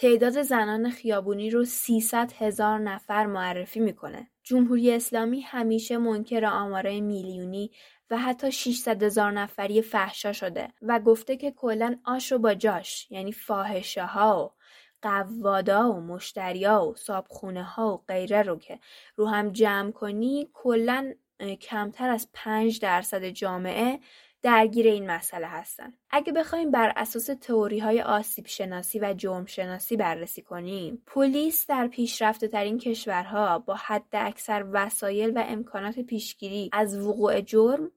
تعداد زنان خیابونی رو 300 هزار نفر معرفی می‌کنه. جمهوری اسلامی همیشه منکر آمارای میلیونی و حتی 600 هزار نفری فحشا شده و گفته که کلا آش و با جاش یعنی فاحشه ها و قوادا و مشتریا و صابخونه ها و غیره رو که رو هم جمع کنی کلا کمتر از 5 درصد جامعه درگیر این مسئله هستن. اگه بخوایم بر اساس تئوری های آسیب شناسی و جرم شناسی بررسی کنیم، پلیس در پیشرفته ترین کشورها با حد اکثر وسایل و امکانات پیشگیری از وقوع جرم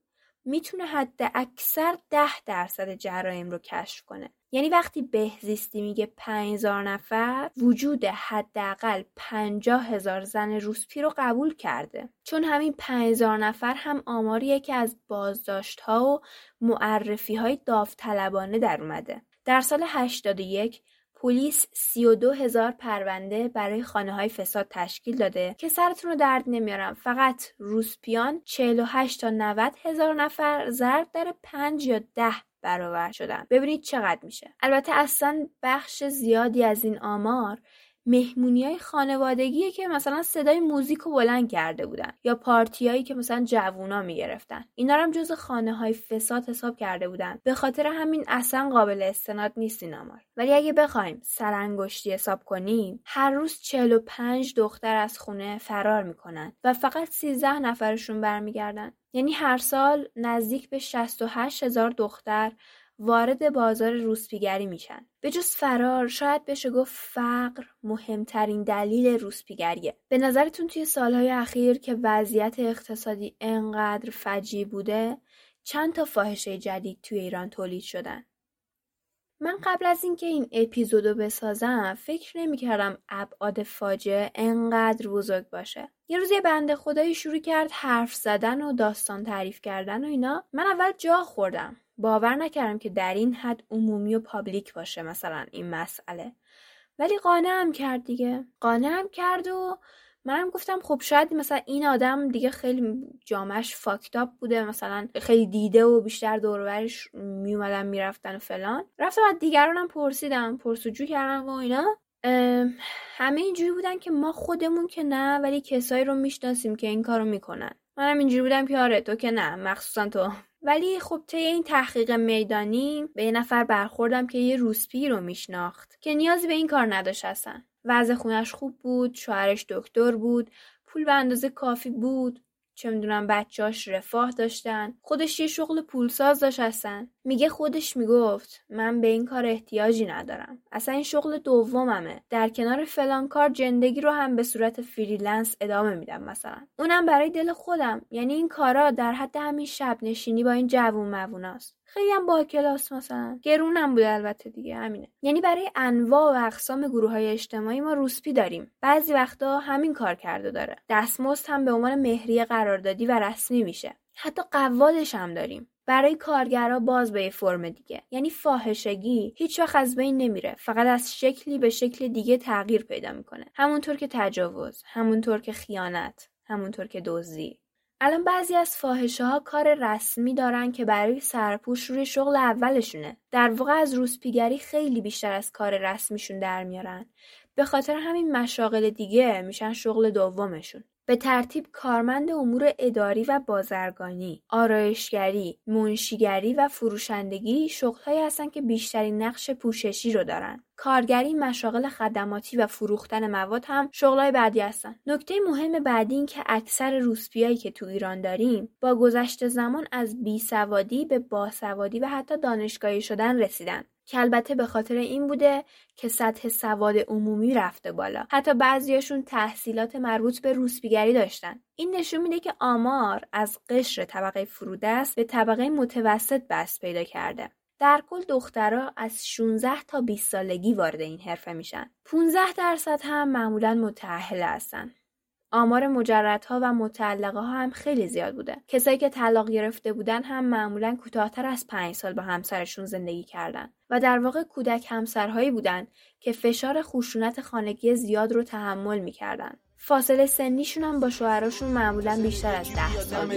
می‌تونه حد اکثر ده درصد جرایم رو کشف کنه. یعنی وقتی بهزیستی میگه 5000 نفر وجود حداقل 50 هزار زن روسپی رو قبول کرده چون همین 5000 نفر هم آماریه که از بازداشت ها و معرفی های داوطلبانه در اومده در سال 81 پلیس 32 هزار پرونده برای خانه های فساد تشکیل داده که سرتون رو درد نمیارم. فقط روسپیان 48 تا 90 هزار نفر ضرب در 5 یا 10 برابر شدن. ببینید چقدر میشه. البته اصلا بخش زیادی از این آمار مهمونی های خانوادگیه که مثلا صدای موزیک رو بلند کرده بودن یا پارتیایی که مثلا جوونا می‌گرفتن. اینا هم جز خانه های فساد حساب کرده بودن. به خاطر همین اصلا قابل استناد نیست این آمار. ولی اگه بخوایم سرانگشتی حساب کنیم هر روز 45 دختر از خونه فرار می‌کنن و فقط 13 نفرشون برمیگردن. یعنی هر سال نزدیک به 68 هزار دختر وارد بازار روسپیگری میشن. به جز فرار شاید بشه گفت فقر مهمترین دلیل روسپیگریه. به نظرتون توی سالهای اخیر که وضعیت اقتصادی انقدر فجی بوده چند تا فاحشه جدید توی ایران تولید شدن؟ من قبل از اینکه این اپیزودو بسازم فکر نمی‌کردم ابعاد فاجعه انقدر بزرگ باشه. یه روز یه بنده خدایی شروع کرد حرف زدن و داستان تعریف کردن و اینا. من اول جا خوردم. باور نکردم که در این حد عمومی و پابلیک باشه مثلا این مسئله. ولی قانعم کرد دیگه. قانعم کرد و منم گفتم خب شاید مثلا این آدم دیگه خیلی جامعش فاکتاپ بوده مثلا خیلی دیده و بیشتر دورورش میومدن می‌رفتن و فلان رفتم از دیگرانم پرسیدم پرسجو کردم و اینا. همه اینجوری بودن که ما خودمون که نه ولی کسایی رو می‌شناسیم که این کارو می‌کنن. منم اینجوری بودم آره تو که نه مخصوصا تو. ولی خب طی این تحقیق میدانی به یه نفر برخوردم که یه روسپی رو میشناخت که نیازی به این کار نداشت وضع خونش خوب بود شوهرش دکتر بود پول به اندازه کافی بود. چه می‌دونم بچهاش رفاه داشتن. خودش یه شغل پولساز داشت هستن میگه خودش می‌گفت من به این کار احتیاجی ندارم. اصلا این شغل دوممه. در کنار فلان کار زندگی رو هم به صورت freelance ادامه میدم مثلا. اونم برای دل خودم. یعنی این کارا در حد همین شب نشینی با این جوون مووناست. خیلی هم با کلاس مثلا گرونم بوده البته دیگه همینه. یعنی برای انواع و اقسام گروه های اجتماعی ما روسپی داریم. بعضی وقتا همین کارکرد رو داره. دستمزد هم به عنوان مهریه قراردادی و رسمی میشه. حتی قوادش هم داریم. برای کارگرا باز به یه فرم دیگه. یعنی فاحشگی هیچ وقت از بین نمیره. فقط از شکلی به شکل دیگه تغییر پیدا می‌کنه. همونطور که تجاوز همونطور که خیانت همونطور که دزدی. الان بعضی از فاحشه ها کار رسمی دارن که برای سرپوش روی شغل اولشونه. در واقع از روسپیگری خیلی بیشتر از کار رسمیشون در میارن. به خاطر همین مشاغل دیگه میشن شغل دومشون. به ترتیب کارمند امور اداری و بازرگانی، آرایشگری، منشیگری و فروشندگی شغلهایی هستند که بیشترین نقش پوششی رو دارن. کارگری، مشاغل خدماتی و فروختن مواد هم شغلای بعدی هستن. نکته مهم بعدی این که اکثر روسپیایی که تو ایران داریم با گذشت زمان از بیسوادی به باسوادی و حتی دانشگاهی شدن رسیدن. که البته به خاطر این بوده که سطح سواد عمومی رفته بالا. حتی بعضیاشون تحصیلات مربوط به روسپیگری داشتن. این نشون میده که آمار از قشر طبقه فرودست به طبقه متوسط بست پیدا کرده. در کل دخترها از 16 تا 20 سالگی وارد این حرفه میشن. 15 درصد هم معمولا متأهل هستن. آمار مجردها و متعلقه ها هم خیلی زیاد بوده. کسایی که طلاق گرفته بودن هم معمولا کوتاهتر از پنج سال با همسرشون زندگی کردن و در واقع کودک همسرهایی بودن که فشار خشونت خانگی زیاد رو تحمل می‌کردن. فاصله سنیشون هم با شوهراشون معمولا بیشتر از ده سال.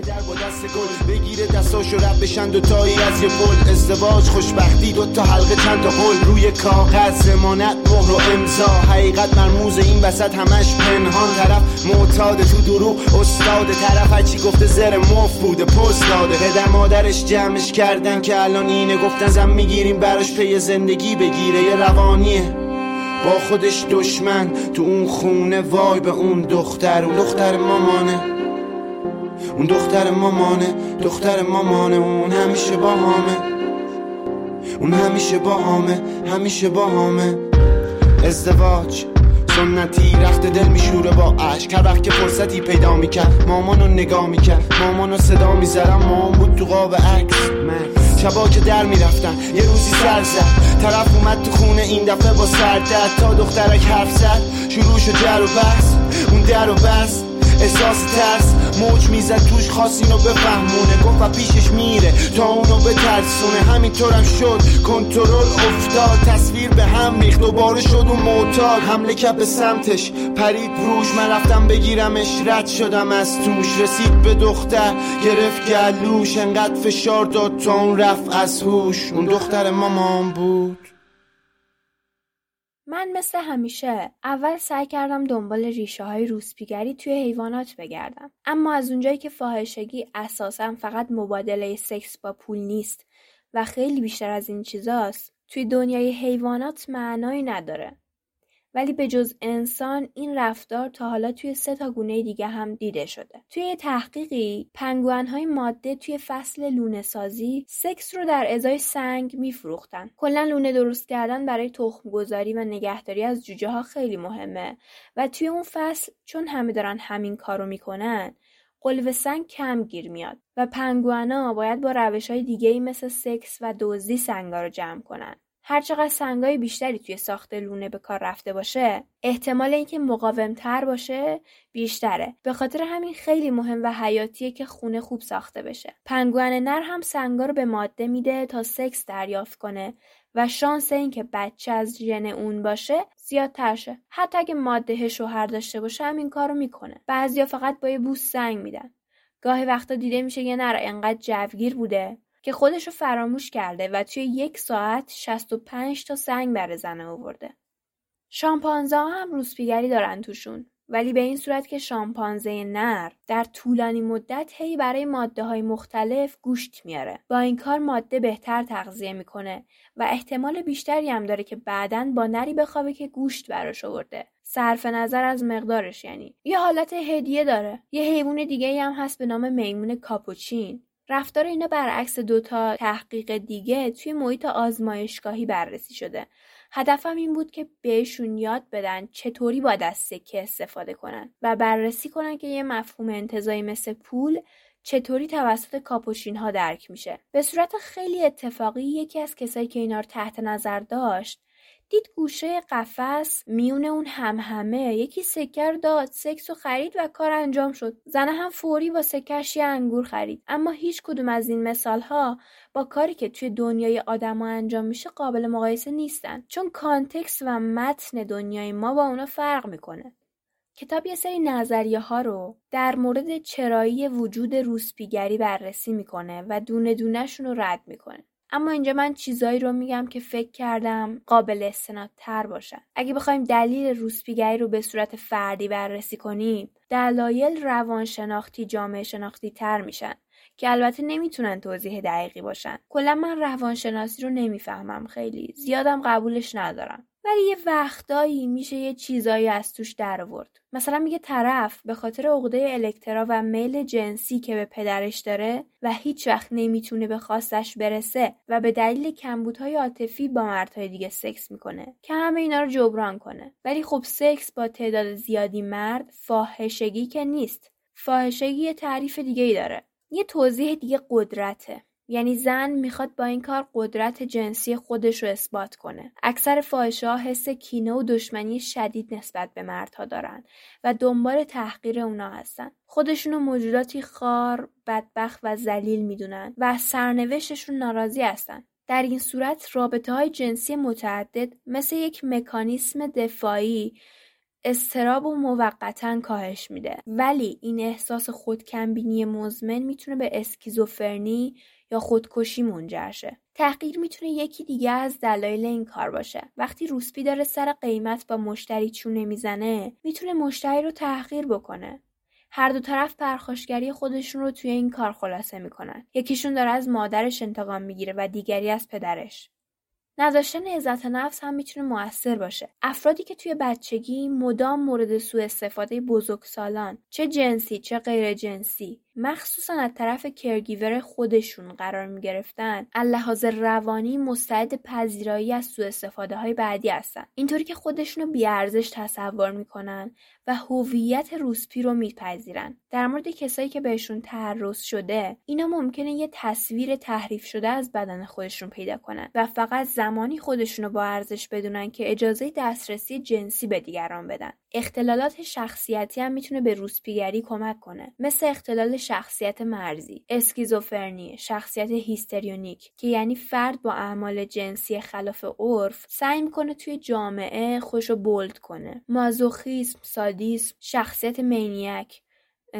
بگیره دستاشو رب بشن دوتایی از یه پل. ازدواج خوشبختی دوتا حلقه چند تا قول. روی کاغذ زمانت مهر و امضا. حقیقت مرموز این وسط همش پنهان طرف. معتاد تو دروغ استاد طرف. هرچی گفته زر مف بوده پست داده. پدر مادرش جمعش کردن که الان اینه. گفتن زن می‌گیریم براش پی زندگی بگیره. یه روانیه. با خودش دشمن تو اون خونه وای به اون دختر. اون دختر مامانه. اون دختر مامانه. دختر مامانه. اون همیشه با همه اون همیشه با همه همیشه با همه ازدواج سنتی رفت دل میشوره با عشق. هر وقت که فرصتی پیدا می‌کرد مامانو نگاه می‌کرد. مامانو صدا می‌زدم. مامان بود تو قاب عکس. شبا که در می‌رفتن یه روزی سر زد. طرف اومد تو خونه این دفعه با سردت تا دخترک حرف زد. شروع شد جر و بس اون در و بست. احساس ترس موج می‌زد توش خواست اینو بفهمونه. گفت و پیشش میره تا اونو بترسونه. همینطورم شد کنترل افتاد تصویر به هم ریخت. دوباره شد اون معتاد. حمله کرد به سمتش. پرید روش من رفتم بگیرمش. رد شدم از توش. رسید به دختر گرفت گلوش. انقدر فشار داد تا اون رفت از هوش. اون دختر مامان بود. من مثل همیشه اول سعی کردم دنبال ریشه های روسپیگری توی حیوانات بگردم. اما از اونجایی که فاحشگی اساسا فقط مبادله سکس با پول نیست و خیلی بیشتر از این چیزاست توی دنیای حیوانات معنایی نداره. ولی به جز انسان این رفتار تا حالا توی سه تا گونه دیگه هم دیده شده. توی یه تحقیقی پنگوان های ماده توی فصل لونه سازی سکس رو در ازای سنگ میفروختن. کلا لونه درست کردن برای تخم گذاری و نگهداری از جوجه ها خیلی مهمه و توی اون فصل چون همه دارن همین کارو می‌کنن قلب سنگ کم گیر میاد و پنگوانا باید با روش های دیگه ای مثل سکس و دزدی سنگا رو جمع کنن. هرچقدر سنگای بیشتری توی ساخت لونه به کار رفته باشه احتمال اینکه مقاومتر باشه بیشتره. به خاطر همین خیلی مهم و حیاتیه که خونه خوب ساخته بشه. پنگوان نر هم سنگا رو به ماده میده تا سکس دریافت کنه و شانس اینکه بچه از ژن اون باشه زیادتر شه. حتی اگه ماده شوهر داشته باشه هم این کارو می‌کنه. بعضیا فقط با یه بوس سنگ میدن. گاهی وقتا دیده میشه یه نر انقدر جوگیر بوده که خودش رو فراموش کرده و توی یک ساعت 65 تا سنگ بر زنه آورده. شامپانزه هم روسپیگری دارن توشون ولی به این صورت که شامپانزه نر در طولانی مدت هی برای ماده های مختلف گوشت میاره. با این کار ماده بهتر تغذیه می‌کنه و احتمال بیشتری هم داره که بعدا با نری بخوابه که گوشت براش آورده. صرف نظر از مقدارش یعنی. یه حالت هدیه داره. یه حیوان دیگه هم هست به نام میمون کاپوچین. رفتار اینا برعکس دوتا تحقیق دیگه توی محیط آزمایشگاهی بررسی شده. هدفم این بود که بهشون یاد بدن چطوری با از سکه استفاده کنن و بررسی کنن که یه مفهوم انتظایی مثل پول چطوری توسط کاپوشین ها درک میشه. به صورت خیلی اتفاقی یکی از کسایی که اینا رو تحت نظر داشت دید گوشه قفس میون اون همهمه یکی سکه رو داد سکس و خرید و کار انجام شد. زنه هم فوری با سکه‌ش یه انگور خرید. اما هیچ کدوم از این مثال ها با کاری که توی دنیای آدما انجام میشه قابل مقایسه نیستن. چون context و متن دنیای ما با اونا فرق می‌کنه. کتاب یه سری نظریه ها رو در مورد چرایی وجود روسپیگری بررسی می‌کنه و دونه دونهشون رو رد می‌کنه. اما اینجا من چیزایی رو میگم که فکر کردم قابل استنادتر باشن. اگه بخوایم دلیل روسپیگری رو به صورت فردی بررسی کنیم دلایل روانشناختی جامعه شناختی تر میشن که البته نمی‌تونن توضیح دقیقی باشن. کلا من روانشناسی رو نمی‌فهمم خیلی زیادم قبولش ندارم. ولی یه وقتایی میشه یه چیزایی از توش در آورد مثلا میگه طرف به خاطر عقده الکترا و میل جنسی که به پدرش داره و هیچ وقت نمی‌تونه به خواستش برسه و به دلیل کمبودهای عاطفی با مردهای دیگه سکس می‌کنه که همه اینا رو جبران کنه. ولی خب سکس با تعداد زیادی مرد فاحشگی که نیست. فاحشگی یه تعریف دیگه ای داره. یه توضیح دیگه قدرته. یعنی زن می‌خواد با این کار قدرت جنسی خودش رو اثبات کنه. اکثر فاحشه ها حس کینه و دشمنی شدید نسبت به مردها دارن و دنبال تحقیر اونا هستن. خودشونو موجوداتی خار، بدبخت و ذلیل می‌دونن و سرنوشتشون ناراضی هستن. در این صورت رابطه های جنسی متعدد مثل یک مکانیسم دفاعی استراب و موقتا کاهش میده ولی این احساس خودکمبینی مزمن می‌تونه به اسکیزوفرنی یا خودکشی منجر شه تحقیر می‌تونه یکی دیگه از دلایل این کار باشه. وقتی روسپی داره سر قیمت با مشتری چونه می‌زنه می‌تونه مشتری رو تحقیر بکنه. هر دو طرف پرخاشگری خودشون رو توی این کار خلاصه می‌کنن. یکیشون داره از مادرش انتقام می‌گیره و دیگری از پدرش. نداشتن عزت نفس هم می‌تونه موثر باشه. افرادی که توی بچگی مدام مورد سوء استفاده بزرگسالان چه جنسی چه غیر جنسی مخصوصا از طرف کرگیور خودشون قرار می گرفتن لحاظ روانی مستعد پذیرایی از سوء استفاده های بعدی هستن. اینطوری که خودشون رو بیارزش تصور می‌کنن و هویت روسپی رو میپذیرن. در مورد کسایی که بهشون تعرض شده اینا ممکنه یه تصویر تحریف شده از بدن خودشون پیدا کنن و فقط زمانی خودشون رو با ارزش بدونن که اجازه دسترسی جنسی به دیگران بدن. اختلالات شخصیتی هم می‌تونه به روسپیگری کمک کنه. مثل اختلال شخصیت مرزی اسکیزوفرنی شخصیت histrionic که یعنی فرد با اعمال جنسی خلاف عرف سعی می‌کنه توی جامعه خودشو bold کنه. مازوخیسم سادیسم شخصیت manic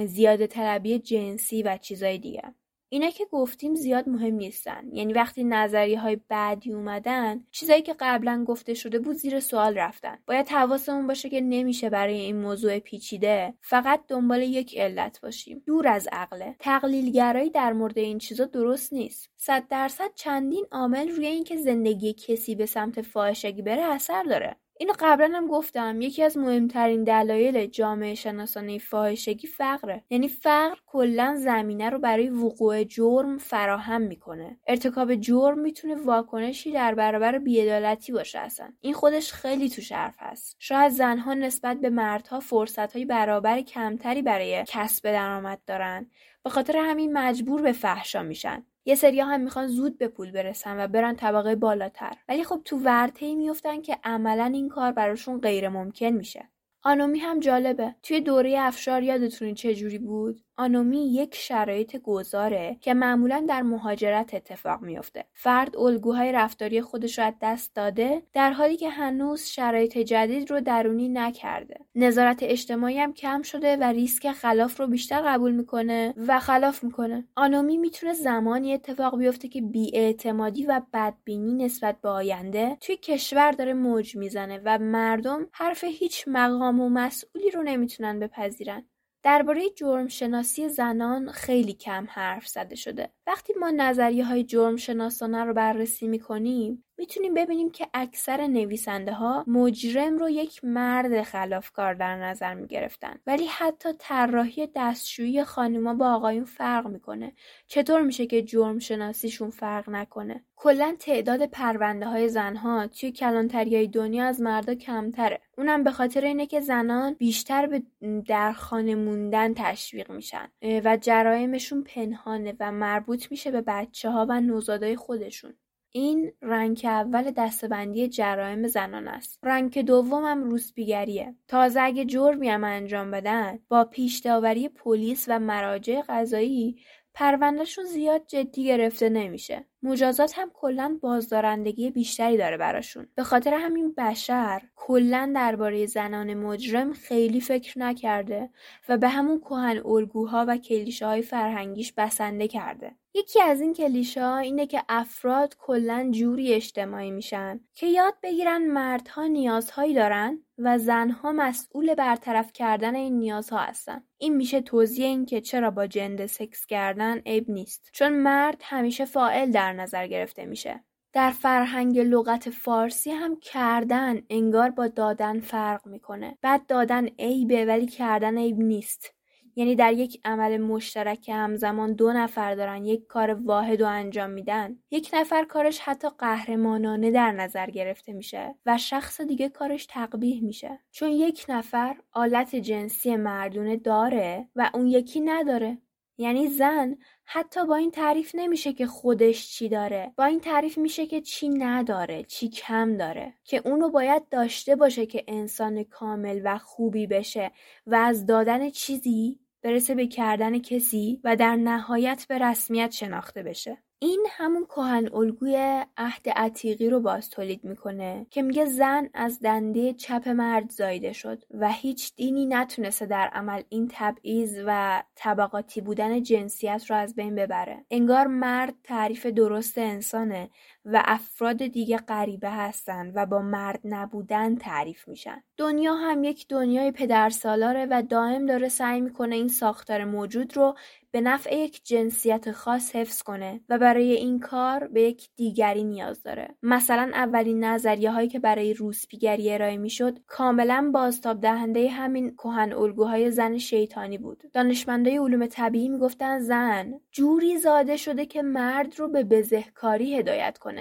زیاده طلبی جنسی و چیزای دیگه. اینا که گفتیم زیاد مهم نیستن. یعنی وقتی نظریه های بعدی اومدن چیزایی که قبلا گفته شده بود زیر سوال رفتن. باید حواسمون باشه که نمیشه برای این موضوع پیچیده فقط دنبال یک علت باشیم. دور از عقله تقلیلگرایی در مورد این چیزا درست نیست. صد درصد چندین عامل روی اینکه زندگی کسی به سمت فاحشگی بره اثر داره. اینو قبلا هم گفتم. یکی از مهمترین دلایل جامعه شناسانه فاحشگی فقره. یعنی فقر کلا زمینه رو برای وقوع جرم فراهم می‌کنه. ارتکاب جرم می‌تونه واکنشی در برابر بیعدالتی باشه اصلا. این خودش خیلی تو حرف هست. شاید زنها نسبت به مردها فرصتهای برابر کمتری برای کسب درآمد دارن. به خاطر همین مجبور به فحشا میشن. یه سریا هم می‌خوان زود به پول برسن و برن طبقه بالاتر. ولی خب تو ورطه میفتن که عملا این کار براشون غیر ممکن میشه. آنومی هم جالبه. توی دوره افشار یادتونی چه جوری بود؟ آنومی یک شرایط گذاره که معمولا در مهاجرت اتفاق میافته. فرد الگوهای رفتاری خودش رو از دست داده در حالی که هنوز شرایط جدید رو درونی نکرده. نظارت اجتماعی هم کم شده و ریسک خلاف رو بیشتر قبول می‌کنه و خلاف می‌کنه. آنومی می‌تونه زمانی اتفاق بیفته که بیاعتمادی و بدبینی نسبت به آینده توی کشور داره موج می‌زنه و مردم حرف هیچ مقام و مسئولی رو نمی‌تونن بپذیرن. درباره جرم شناسی زنان خیلی کم حرف زده شده. وقتی ما نظریه های جرم شناسانه رو بررسی می‌کنیم می‌تونیم ببینیم که اکثر نویسنده ها مجرم رو یک مرد خلافکار در نظر می‌گرفتن. ولی حتی طراحی دستشویی خانوما با آقایون فرق می‌کنه. چطور میشه که جرم شناسیشون فرق نکنه؟ کلا تعداد پرونده های زنها توی کلانتری دنیا از مردا کمتره. اونم به خاطر اینه که زنان بیشتر به در خانه موندن تشویق میشن و جرایمشون پنهانه و مربوط میشه به بچه ها و نوزادای خودشون. این رنگ اول دستبندی جرایم زنان است. رنگ دومم روسپیگریه. تازه اگه جرمی هم انجام بدن با پیش داوری پلیس و مراجع قضایی پروندهشون زیاد جدی گرفته نمیشه. مجازات هم کلا بازدارندگی بیشتری داره براشون. به خاطر همین بشر کلا درباره زنان مجرم خیلی فکر نکرده و به همون کهن الگوها و کلیشه های فرهنگیش بسنده کرده. یکی از این کلیشه ها اینه که افراد کلا جوری اجتماعی میشن که یاد بگیرن مردها نیازهایی دارن و زنها مسئول برطرف کردن این نیازها هستن. این میشه توضیح این که چرا با جنده سکس کردن عیب نیست. چون مرد همیشه فائل در نظر گرفته میشه. در فرهنگ لغت فارسی هم کردن انگار با دادن فرق می‌کنه. بعد دادن عیبه ولی کردن عیب نیست. یعنی در یک عمل مشترک همزمان دو نفر دارن یک کار واحد و انجام میدن یک نفر کارش حتی قهرمانانه در نظر گرفته میشه و شخص دیگه کارش تقبیح میشه چون یک نفر آلت جنسی مردونه داره و اون یکی نداره یعنی زن حتی با این تعریف نمیشه که خودش چی داره. با این تعریف میشه که چی نداره چی کم داره. که اونو باید داشته باشه که انسان کامل و خوبی بشه و از دادن چیزی برسه به کردن کسی و در نهایت به رسمیت شناخته بشه. این همون کهن الگوی عهد عتیقی رو باز تولید می‌کنه که میگه زن از دنده چپ مرد زایده شد و هیچ دینی نتونسته در عمل این تبعیض و طبقاتی بودن جنسیت رو از بین ببره. انگار مرد تعریف درست انسانه و افراد دیگه غریبه هستن و با مرد نبودن تعریف میشن. دنیا هم یک دنیای پدرسالاره و دائم داره سعی می‌کنه این ساختار موجود رو به نفع یک جنسیت خاص حفظ کنه و برای این کار به یک دیگری نیاز داره. مثلا اولین نظریه هایی که برای روسپیگری ارائه می‌شد کاملا بازتاب دهنده همین کهن الگوهای زن شیطانی بود. دانشمندای علوم طبیعی می‌گفتن زن جوری زاده شده که مرد رو به بزهکاری هدایت کنه.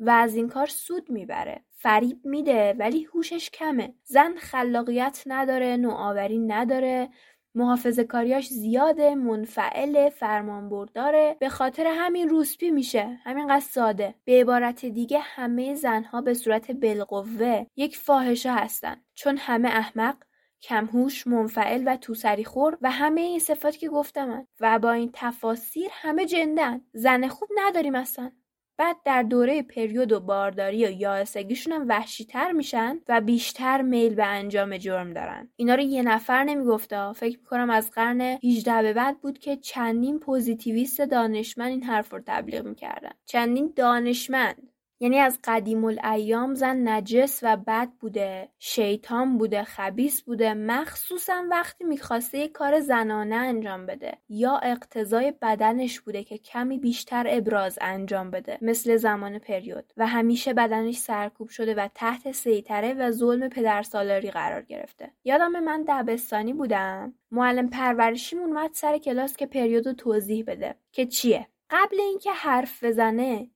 و از این کار سود می‌بره. فریب میده ولی هوشش کمه. زن خلاقیت نداره نوآوری نداره. محافظه کاریاش زیاده منفعل فرمانبرداره. به خاطر همین روسپی میشه. همینقدر ساده. به عبارت دیگه همه زنها به صورت بالقوه یک فاحشه هستن. چون همه احمق کمهوش منفعل و توسری خور و همه این صفات که گفتم و با این تفاسیر همه جندن. زن خوب نداریم اصلا. بعد در دوره پریود و بارداری و یائسگیشون هم وحشیتر میشن و بیشتر میل به انجام جرم دارن. اینا رو یه نفر نمی‌گفته فکر می‌کنم از قرن 18 به بعد بود که چندین پوزیتیویست دانشمند این حرف رو تبلیغ می‌کردن. چندین دانشمند یعنی از قدیم الایام زن نجس و بد بوده شیطان بوده خبیس بوده مخصوصا وقتی می‌خواسته یک کار زنانه انجام بده یا اقتضای بدنش بوده که کمی بیشتر ابراز انجام بده مثل زمان پریود. و همیشه بدنش سرکوب شده و تحت سیطره و ظلم پدرسالاری قرار گرفته. یادم من دبستانی بودم. معلم پرورشیمون اومد سر کلاس که پریود توضیح بده. که چیه؟ قبل اینکه حرف بزنه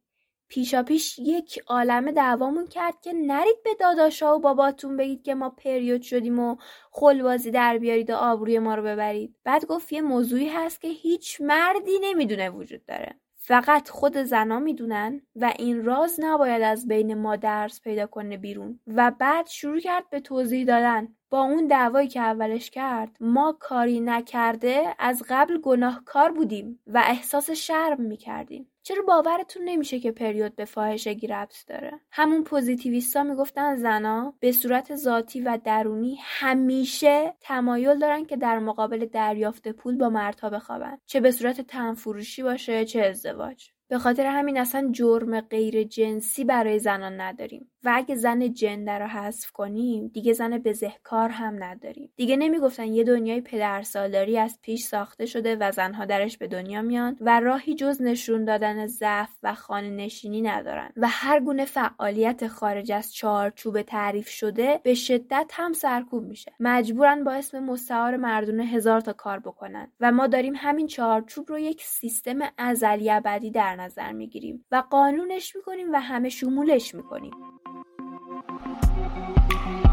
پیشاپیش یک عالمه دعوامون کرد که نرید به داداشا و باباتون بگید که ما پریود شدیم و خلبازی در بیارید و آبروی ما رو ببرید. بعد گفت یه موضوعی هست که هیچ مردی نمی‌دونه وجود داره. فقط خود زنا می‌دونن و این راز نباید از بین ما درس پیدا کنه بیرون. و بعد شروع کرد به توضیح دادن. با اون دعوایی که اولش کرد ما کاری نکرده از قبل گناهکار بودیم و احساس شرم می‌کردیم. چرا باورتون نمیشه که پریود به فاحشگی ربط داره؟ همون پوزیتیویستا می‌گفتن زنا به صورت ذاتی و درونی همیشه تمایل دارن که در مقابل دریافت پول با مردها بخوابن. چه به صورت تنفروشی باشه چه ازدواج. به خاطر همین اصلا جرم غیر جنسی برای زنان نداریم. و اگه زن جنده رو حذف کنیم دیگه زن بزهکار هم نداریم. دیگه نمی‌گفتن یه دنیای پدرسالاری از پیش ساخته شده و زنها درش به دنیا میان و راهی جز نشون دادن ضعف و خانه نشینی ندارن. و هر گونه فعالیت خارج از چارچوب تعریف شده به شدت هم سرکوب میشه. مجبورن با اسم مستعار مردونه هزار تا کار بکنن. و ما داریم همین چارچوب رو یک سیستم ازلی ابدی در نظر می‌گیریم و قانونش می‌کنیم و همه شمولش می‌کنیم.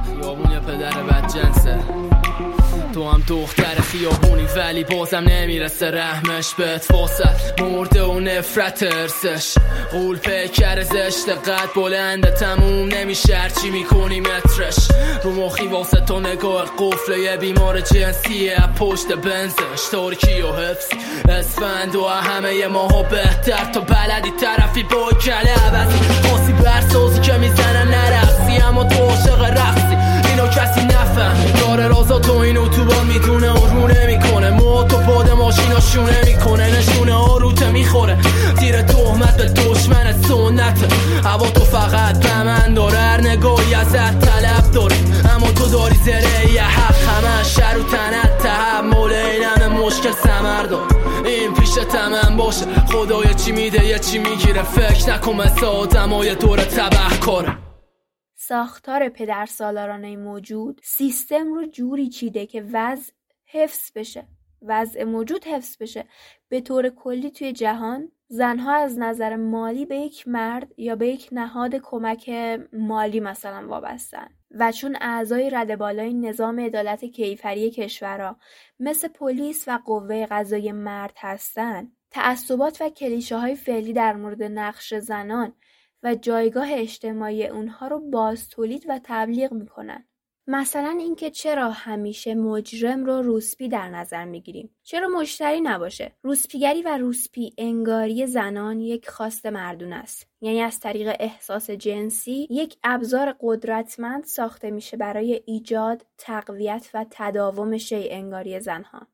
خیابون پدر بدجنسه. تو هم دختر خیابونی ولی بازم نمی‌رسه. رحمش بهت واسه. مرده و نفرت ارسش قول پیکر زشت قد بلنده تموم نمیشه. هرچی می‌کنی مترش. رو مخی واسه تو نگاه قفل یه بیمار جنسیه پشت بنزش. ترکی و حفظی اسفند و همه ماها بهتر. تا بلدی طرفی با کله عوضی خاصی برسازی که نرفسی اما تو عاشق رفتی اینو کسی نفهم داره رازا تو این اتوبان می‌دونه و رو نمی‌کنه. مو تو پاد ماشینا شونه می‌کنه نشونه آروته می‌خوره. تیر تهمت به دشمن سنت. هوا تو فقط به من داره هر نگاهی ازت طلب داره. اما تو داری زره یه حق. همه شر و تنت تحمل این همه مشکل سمر دار. این پیش تمن باشه. خدای چی میده یه چی می‌گیره. فکر نکن مثل آدمای دور تبه کاره ساختار پدرسالارانه موجود سیستم رو جوری چیده که وضع حفظ بشه. وضع موجود حفظ بشه. به طور کلی توی جهان زنها از نظر مالی به یک مرد یا به یک نهاد کمک مالی مثلا وابستن و چون اعضای رده بالای نظام عدالت کیفری کشورها مثل پلیس و قوه قضایی مرد هستن تعصبات و کلیشه های فعلی در مورد نقش زنان و جایگاه اجتماعی اونها رو باز تولید و تبلیغ می‌کنن. مثلا اینکه چرا همیشه مجرم رو روسپی در نظر می‌گیریم. چرا مشتری نباشه. روسپیگری و روسپی انگاری زنان یک خواست مردون است. یعنی از طریق احساس جنسی یک ابزار قدرتمند ساخته میشه برای ایجاد تقویت و تداوم شیء انگاری زنها.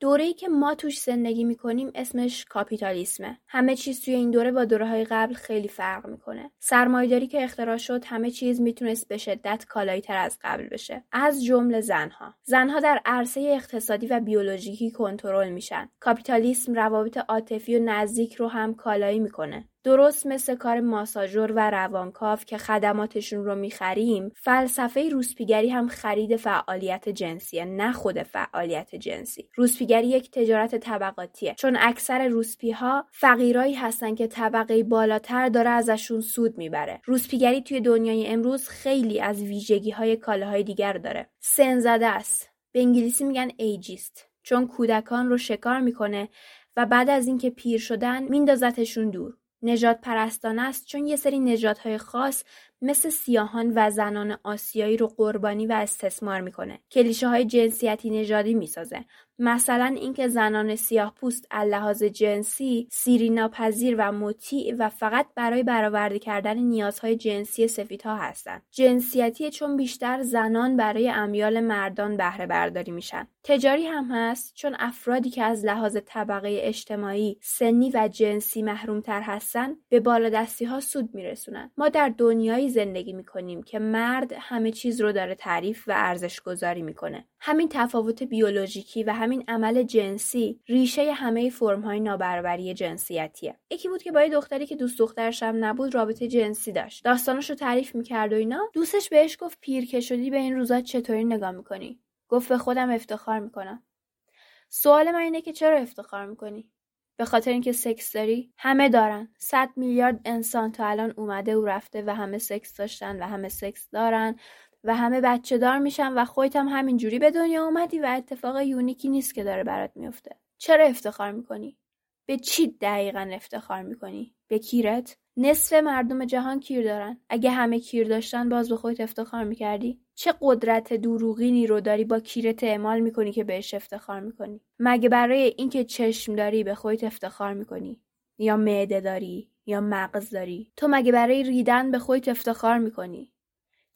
دوره‌ای که ما توش زندگی می‌کنیم اسمش کاپیتالیسمه. همه چیز توی این دوره با دوره های قبل خیلی فرق می‌کنه. سرمایهداری که اختراع شد همه چیز می‌تونست به شدت کالایی تر از قبل بشه. از جمله زنها. زنها در عرصه اقتصادی و بیولوژیکی کنترل میشن. کاپیتالیسم روابط عاطفی و نزدیک رو هم کالایی می‌کنه. درست مثل کار ماساژور و روانکاو که خدماتشون رو می‌خریم فلسفه روسپیگری هم خرید فعالیت جنسیه نه خود فعالیت جنسی. روسپیگری یک تجارت طبقاتیه. چون اکثر روسپی ها فقیرایی هستن که طبقه بالاتر داره ازشون سود می‌بره. روسپیگری توی دنیای امروز خیلی از ویژگی های کالاهای دیگر داره. سنزده است. به انگلیسی میگن ایجیست. چون کودکان رو شکار می‌کنه و بعد از اینکه پیر شدن میندازتشون دور. نجات پرستانه است چون یه سری نژادهای خاص مثل سیاهان و زنان آسیایی رو قربانی و استثمار می‌کنه. کلیشه های جنسیتی نژادی می‌سازه. مثلا اینکه زنان سیاه پوست لحاظ جنسی سیری ناپذیر و مطیع و فقط برای برآورده کردن نیازهای جنسی سفیدها هستند. جنسیتی چون بیشتر زنان برای امیال مردان بهره برداری میشن. تجاری هم هست چون افرادی که از لحاظ طبقه اجتماعی، سنی و جنسی محرومتر هستن به بالادستی ها سود میرسونن. ما در دنیایی زندگی می‌کنیم که مرد همه چیز رو داره تعریف و ارزش گذاری می‌کنه. همین تفاوت بیولوژیکی و همین عمل جنسی ریشه همه فرم های نابرابری جنسیتیه. یکی بود که با یه دختری که دوست دخترش هم نبود رابطه جنسی داشت. داستانش رو تعریف می‌کرد و اینا. دوستش بهش گفت پیر که شدی به این روزا چطوری نگاه می‌کنی؟ گفت به خودم افتخار می‌کنم. سوال من اینه که چرا افتخار می‌کنی؟ به خاطر اینکه سکس داری؟ همه دارن. صد میلیارد انسان تا الان اومده و رفته و همه سکس داشتن و همه سکس دارن. و همه بچه دار میشن و خودت هم همینجوری به دنیا اومدی و اتفاق یونیکی نیست که داره برات میفته. چرا افتخار می‌کنی؟ به چی دقیقا افتخار می‌کنی؟ به کیرت؟ نصف مردم جهان کیر دارن. اگه همه کیر داشتن باز به خودت افتخار می‌کردی. چه قدرت دروغینی رو داری با کیرت اعمال می‌کنی که بهش افتخار می‌کنی؟ مگه برای اینکه چشم داری به خودت افتخار می‌کنی؟ یا معده داری؟ یا مغز داری؟ تو مگه برای ریدن به خودت افتخار می‌کنی؟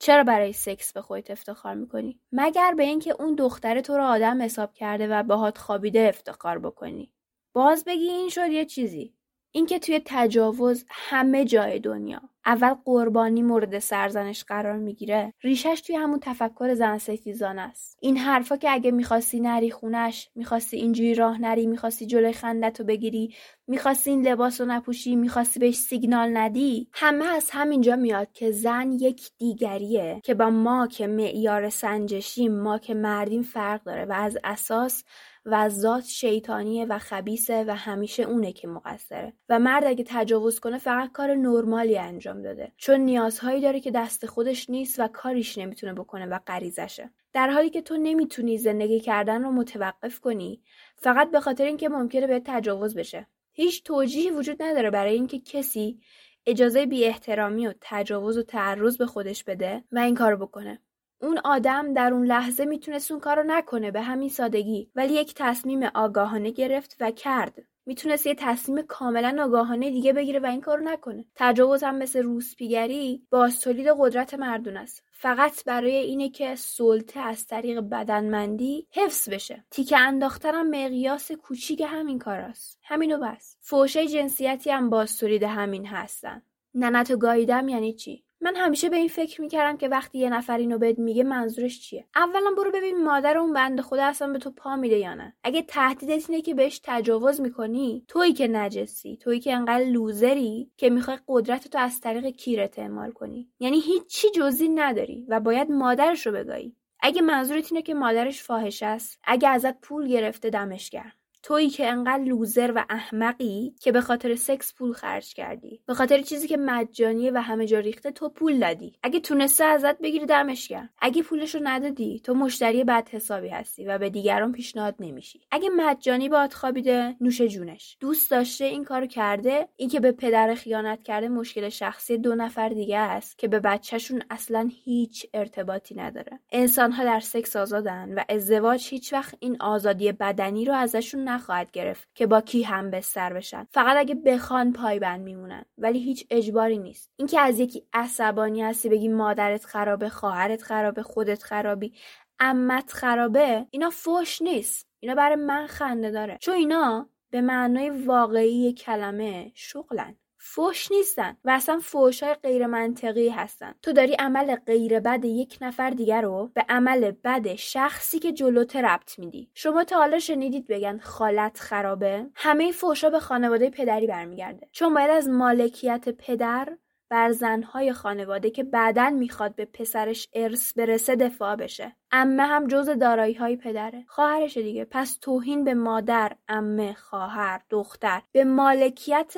چرا برای سکس به خودت افتخار می‌کنی؟ مگر به اینکه اون دختر تو رو آدم حساب کرده و باهات خوابیده افتخار بکنی؟ باز بگی این شد یه چیزی. اینکه توی تجاوز همه جای دنیا اول قربانی مورد سرزنش قرار می‌گیره ریشش توی همون تفکر زن ستیزانه است. این حرفا که اگه می‌خواستی نری خونش می‌خواستی اینجوری راه نری می‌خواستی جلوی خندت رو بگیری می‌خواستی این لباس رو نپوشی می‌خواستی بهش سیگنال ندی همه از همینجا میاد که زن یک دیگریه که با ما که معیار سنجشیم ما که مردیم فرق داره و از اساس و ذات شیطانیه و خبیسه و همیشه اونه که مقصره. و مرد اگه تجاوز کنه فقط کار نرمالی انجام داده. چون نیازهایی داره که دست خودش نیست و کاریش نمی‌تونه بکنه و غریزشه. در حالی که تو نمی‌تونی زندگی کردن رو متوقف کنی فقط به خاطر اینکه ممکنه به تجاوز بشه. هیچ توجیهی وجود نداره برای اینکه کسی اجازه بی احترامی و تجاوز و تعرض به خودش بده و این کارو بکنه. اون آدم در اون لحظه می‌تونست اون کارو نکنه به همین سادگی. ولی یک تصمیم آگاهانه گرفت و کرد. می‌تونست یه تصمیم کاملا آگاهانه دیگه بگیره و این کارو نکنه. تجاوز هم مثل روسپیگری باز تولید قدرت مردون است. فقط برای اینه که سلطه از طریق بدنمندی حفظ بشه. تیکه انداختنم مقیاس کوچیک همین کاراست همینو بس. فوشه جنسیتی هم باز تولید همین هستن. ننتو گاییدم یعنی چی؟ من همیشه به این فکر می‌کردم که وقتی یه نفر اینو بهت میگه منظورش چیه؟ اولا برو ببین مادر اون بنده خدا اصلا به تو پا میده یا نه. اگه تهدیدت اینه که بهش تجاوز می‌کنی تویی که نجسی تویی که انقدر لوزری که می‌خوای قدرت تو از طریق کیرت اعمال کنی. یعنی هیچی جزی نداری و باید مادرش رو بگایی. اگه منظورت اینه که مادرش فاحش است اگه ازت پول گرفته دمش گرم. تویی که انقدر لوزر و احمقی که به خاطر سکس پول خرج کردی. به خاطر چیزی که مجانیه و همه جا ریخته تو پول دادی. اگه تونسته ازت بگیری دمش گرم. اگه پولشو ندادی تو مشتری بد حسابی هستی و به دیگران پیشنهاد نمیشی. اگه مجانی باد خوابیده نوش جونش. دوست داشته این کارو کرده این که به پدر خیانت کرده مشکل شخصی دو نفر دیگه است که به بچهشون اصلا هیچ ارتباطی نداره. انسانها در سکس آزادن و ازدواج هیچ وقت این آزادی بدنی رو ازشون نخواهد گرفت که با کی هم بستر بشن. فقط اگه بخوان پایبند میمونن. ولی هیچ اجباری نیست. اینکه از یکی عصبانی هستی بگی مادرت خرابه خواهرت خرابه خودت خرابی امت خرابه اینا فوش نیست. اینا برای من خنده داره. چون اینا به معنای واقعی کلمه شغلن. فوش نیستن و اصلا فوش های غیر منطقی هستن. تو داری عمل غیر بد یک نفر دیگر رو به عمل بد شخصی که جلوته ربط میدی. شما تا حالا شنیدید بگن خالت خرابه؟ همه فوشا به خانواده پدری برمیگرده. چون باید از مالکیت پدر بر زنهای خانواده که بعدا می‌خواد به پسرش ارث برسه دفاع بشه. امه هم جز دارایی های پدره. خواهرش دیگه. پس توهین به مادر امه خواهر دختر. به مالکیت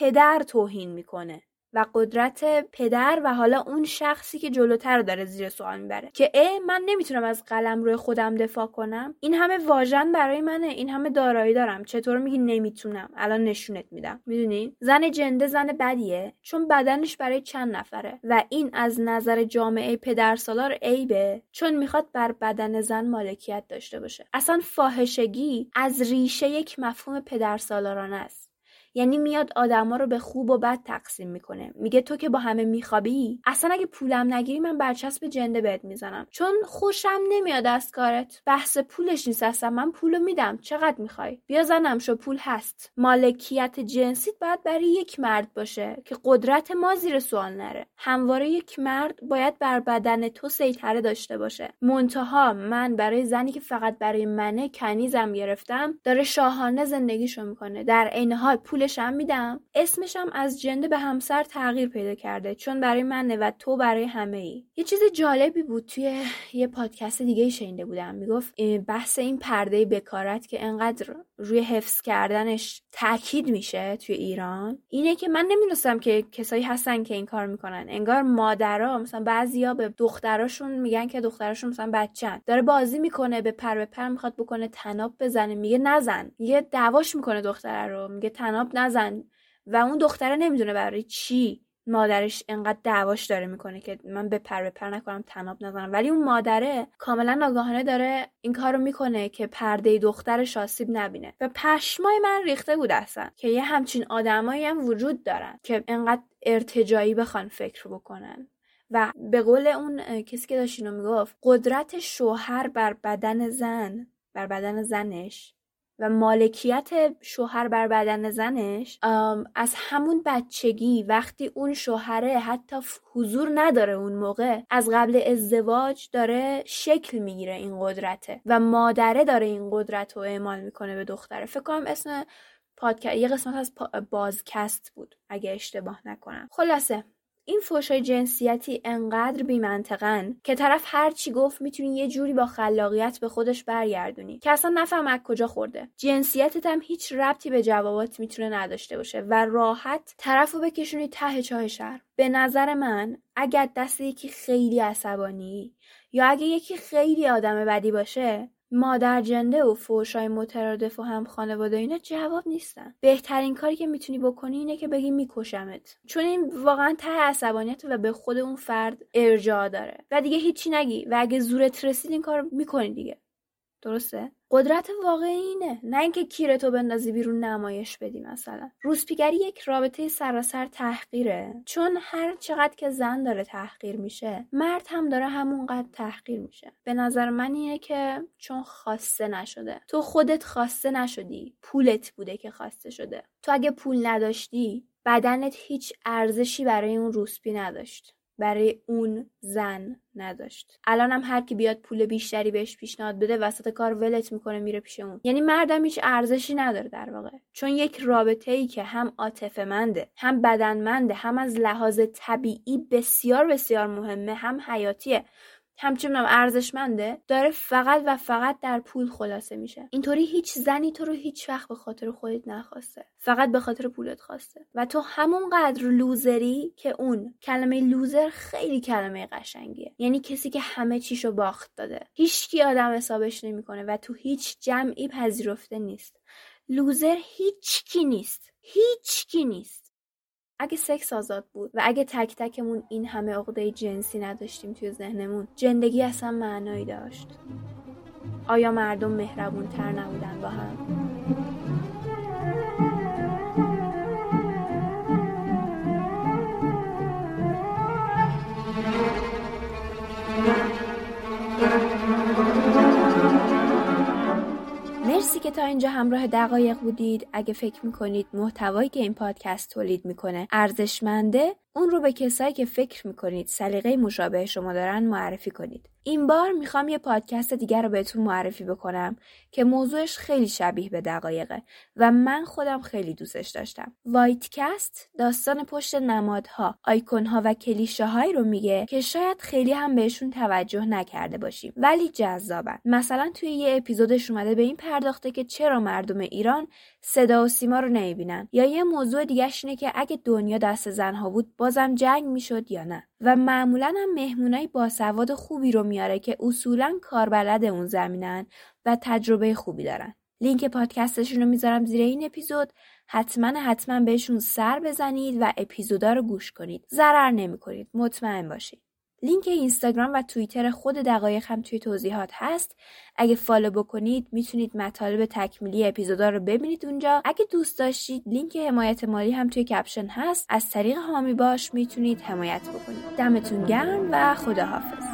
پدر توهین می‌کنه و قدرت پدر و حالا اون شخصی که جلوتر داره زیر سوال می‌بره که اه من نمی‌تونم از قلم روی خودم دفاع کنم؟ این همه واژن برای منه این همه دارایی دارم. چطور میگی نمی‌تونم؟ الان نشونت میدم. می‌دونین زن جنده زن بدیه چون بدنش برای چند نفره. و این از نظر جامعه پدرسالار عیبه چون می‌خواد بر بدن زن مالکیت داشته باشه. اصلا فاحشگی از ریشه یک مفهوم پدرسالارانه است. یعنی میاد آدما رو به خوب و بد تقسیم می‌کنه. میگه تو که با همه میخوابی؟ اصلا اگه پولم نگیری من برچسب جنده بهت می‌زنم. چون خوشم نمیاد از کارت. بحث پولش نیست اصلا. من پولو میدم. چقدر می‌خوای؟ بیا زنم شو. پول هست. مالکیت جنسیت باید برای یک مرد باشه که قدرت ما زیر سوال نره. همواره یک مرد باید بر بدن تو سیطره داشته باشه. منتها من برای زنی که فقط برای منه کنیزم گرفتم داره شاهانه زندگیشو می‌کنه. در عین حال پول پولشم میدم. اسمشم از جنده به همسر تغییر پیدا کرده چون برای منه و تو برای همه ای یه چیز جالبی بود توی یه پادکست دیگه شنیده بودم. می‌گفت بحث این پرده بکارت که انقدر روی حفظ کردنش تاکید میشه توی ایران اینه که من نمی‌دونستم که کسایی هستن که این کار می‌کنن. انگار مادرها مثلا بعضیا به دختراشون میگن که دختراشون مثلا بچن داره بازی می‌کنه به پر به پر می‌خواد بکنه تناب بزنه میگه نزن. یه دعواش می‌کنه دختره رو. میگه تناب نزن. و اون دختره نمی‌دونه برای چی مادرش انقدر دعواش داره می‌کنه که من به پر به پر نکنم تناب نزنم. ولی اون مادره کاملا آگاهانه داره این کارو می‌کنه که پرده دخترش آسیب نبینه. و پشمای من ریخته بود اصلا که یه همچین آدمایی هم وجود دارن که انقدر ارتجایی بخوان فکر بکنن. و به قول اون کسی که داشت اینو می‌گفت قدرت شوهر بر بدن زن بر بدن زنش و مالکیت شوهر بر بدن زنش از همون بچگی وقتی اون شوهره حتی حضور نداره اون موقع از قبل ازدواج داره شکل می‌گیره این قدرته و مادره داره این قدرت رو اعمال می‌کنه به دختره. فکر کنم اسم پادکست یه قسمت از بازکست بود اگه اشتباه نکنم. خلاصه این فوشای جنسیتی انقدر بیمنطقن که طرف هر چی گفت می‌تونی یه جوری با خلاقیت به خودش برگردونی که اصلا نفهم از کجا خورده. جنسیتت هم هیچ ربطی به جوابات می‌تونه نداشته باشه و راحت طرف رو بکشونی ته چاه شهر. به نظر من اگر دست یکی خیلی عصبانی یا اگه یکی خیلی آدم بدی باشه مادر جنده و فوشای مترادف و هم خانواده اینا جواب نیستن. بهترین کاری که می‌تونی بکنی اینه که بگی میکشمت. چون این واقعا ته عصبانیت و به خود اون فرد ارجاع داره. و دیگه هیچی نگی. و اگه زورت رسید این کار می‌کنی دیگه. درسته؟ قدرت واقعی اینه. نه اینکه کیرتو بندازی بیرون نمایش بدی مثلا. روسپیگری یک رابطه سراسر تحقیره. چون هر چقدر که زن داره تحقیر میشه مرد هم داره همونقدر تحقیر میشه. به نظر من اینه که چون خواسته نشده. تو خودت خواسته نشدی. پولت بوده که خواسته شده. تو اگه پول نداشتی بدنت هیچ ارزشی برای اون روسپی نداشت. برای اون زن نداشت. الان هم هر کی بیاد پول بیشتری بهش پیشنهاد بده وسط کار ولت می‌کنه میره پیش اون. یعنی مردم هیچ ارزشی نداره در واقع. چون یک رابطه ای که هم عاطفه منده هم بدنمنده هم از لحاظ طبیعی بسیار بسیار مهمه هم حیاتیه. همچنین ارزشمنده داره فقط و فقط در پول خلاصه میشه. اینطوری هیچ زنی تو رو هیچ وقت به خاطر خودت نخواسته. فقط به خاطر پولت خواسته. و تو همون قدر لوزری که اون. کلمه لوزر خیلی کلمه قشنگیه. یعنی کسی که همه چیشو باخت داده. هیچکی آدم حسابش نمی‌کنه و تو هیچ جمعی پذیرفته نیست. لوزر هیچ کی نیست. هیچ کی نیست. اگه سکس آزاد بود و اگه تک تکمون این همه عقده جنسی نداشتیم توی ذهنمون زندگی اصلا معنایی داشت آیا مردم مهربون تر نبودن با هم؟ مرسی که تا اینجا همراه دقایق بودید اگه فکر می‌کنید محتوایی که این پادکست تولید می‌کنه ارزشمنده اون رو به کسایی که فکر می‌کنید سلیقه مشابه شما دارن معرفی کنید. این بار می‌خوام یه پادکست دیگر رو بهتون معرفی بکنم که موضوعش خیلی شبیه به دقایقه و من خودم خیلی دوستش داشتم. وایتکست داستان پشت نمادها آیکونها و کلیشه هایی رو میگه که شاید خیلی هم بهشون توجه نکرده باشیم. ولی جذابن. مثلا توی یه اپیزودش اومده به این پرداخته که چرا مردم ایران صدا و سیما رو نمی‌بینن. یا یه موضوع دیگهش اینه که اگه دنیا دست زنها بود بازم جنگ می‌شد یا نه. و معمولا هم مهمونای باسواد خوبی رو میاره که اصولا کاربلد اون زمینن و تجربه خوبی دارن. لینک پادکستشون رو می‌ذارم زیر این اپیزود. حتما حتما بهشون سر بزنید و اپیزودا رو گوش کنید. ضرر نمی‌کنید. مطمئن باشید لینک اینستاگرام و توییتر خود دقایق هم توی توضیحات هست. اگه follow بکنید می‌تونید مطالب تکمیلی اپیزودا رو ببینید اونجا. اگه دوست داشتید لینک حمایت مالی هم توی caption هست. از طریق حامی باش می‌تونید حمایت بکنید. دمتون گرم و خداحافظ.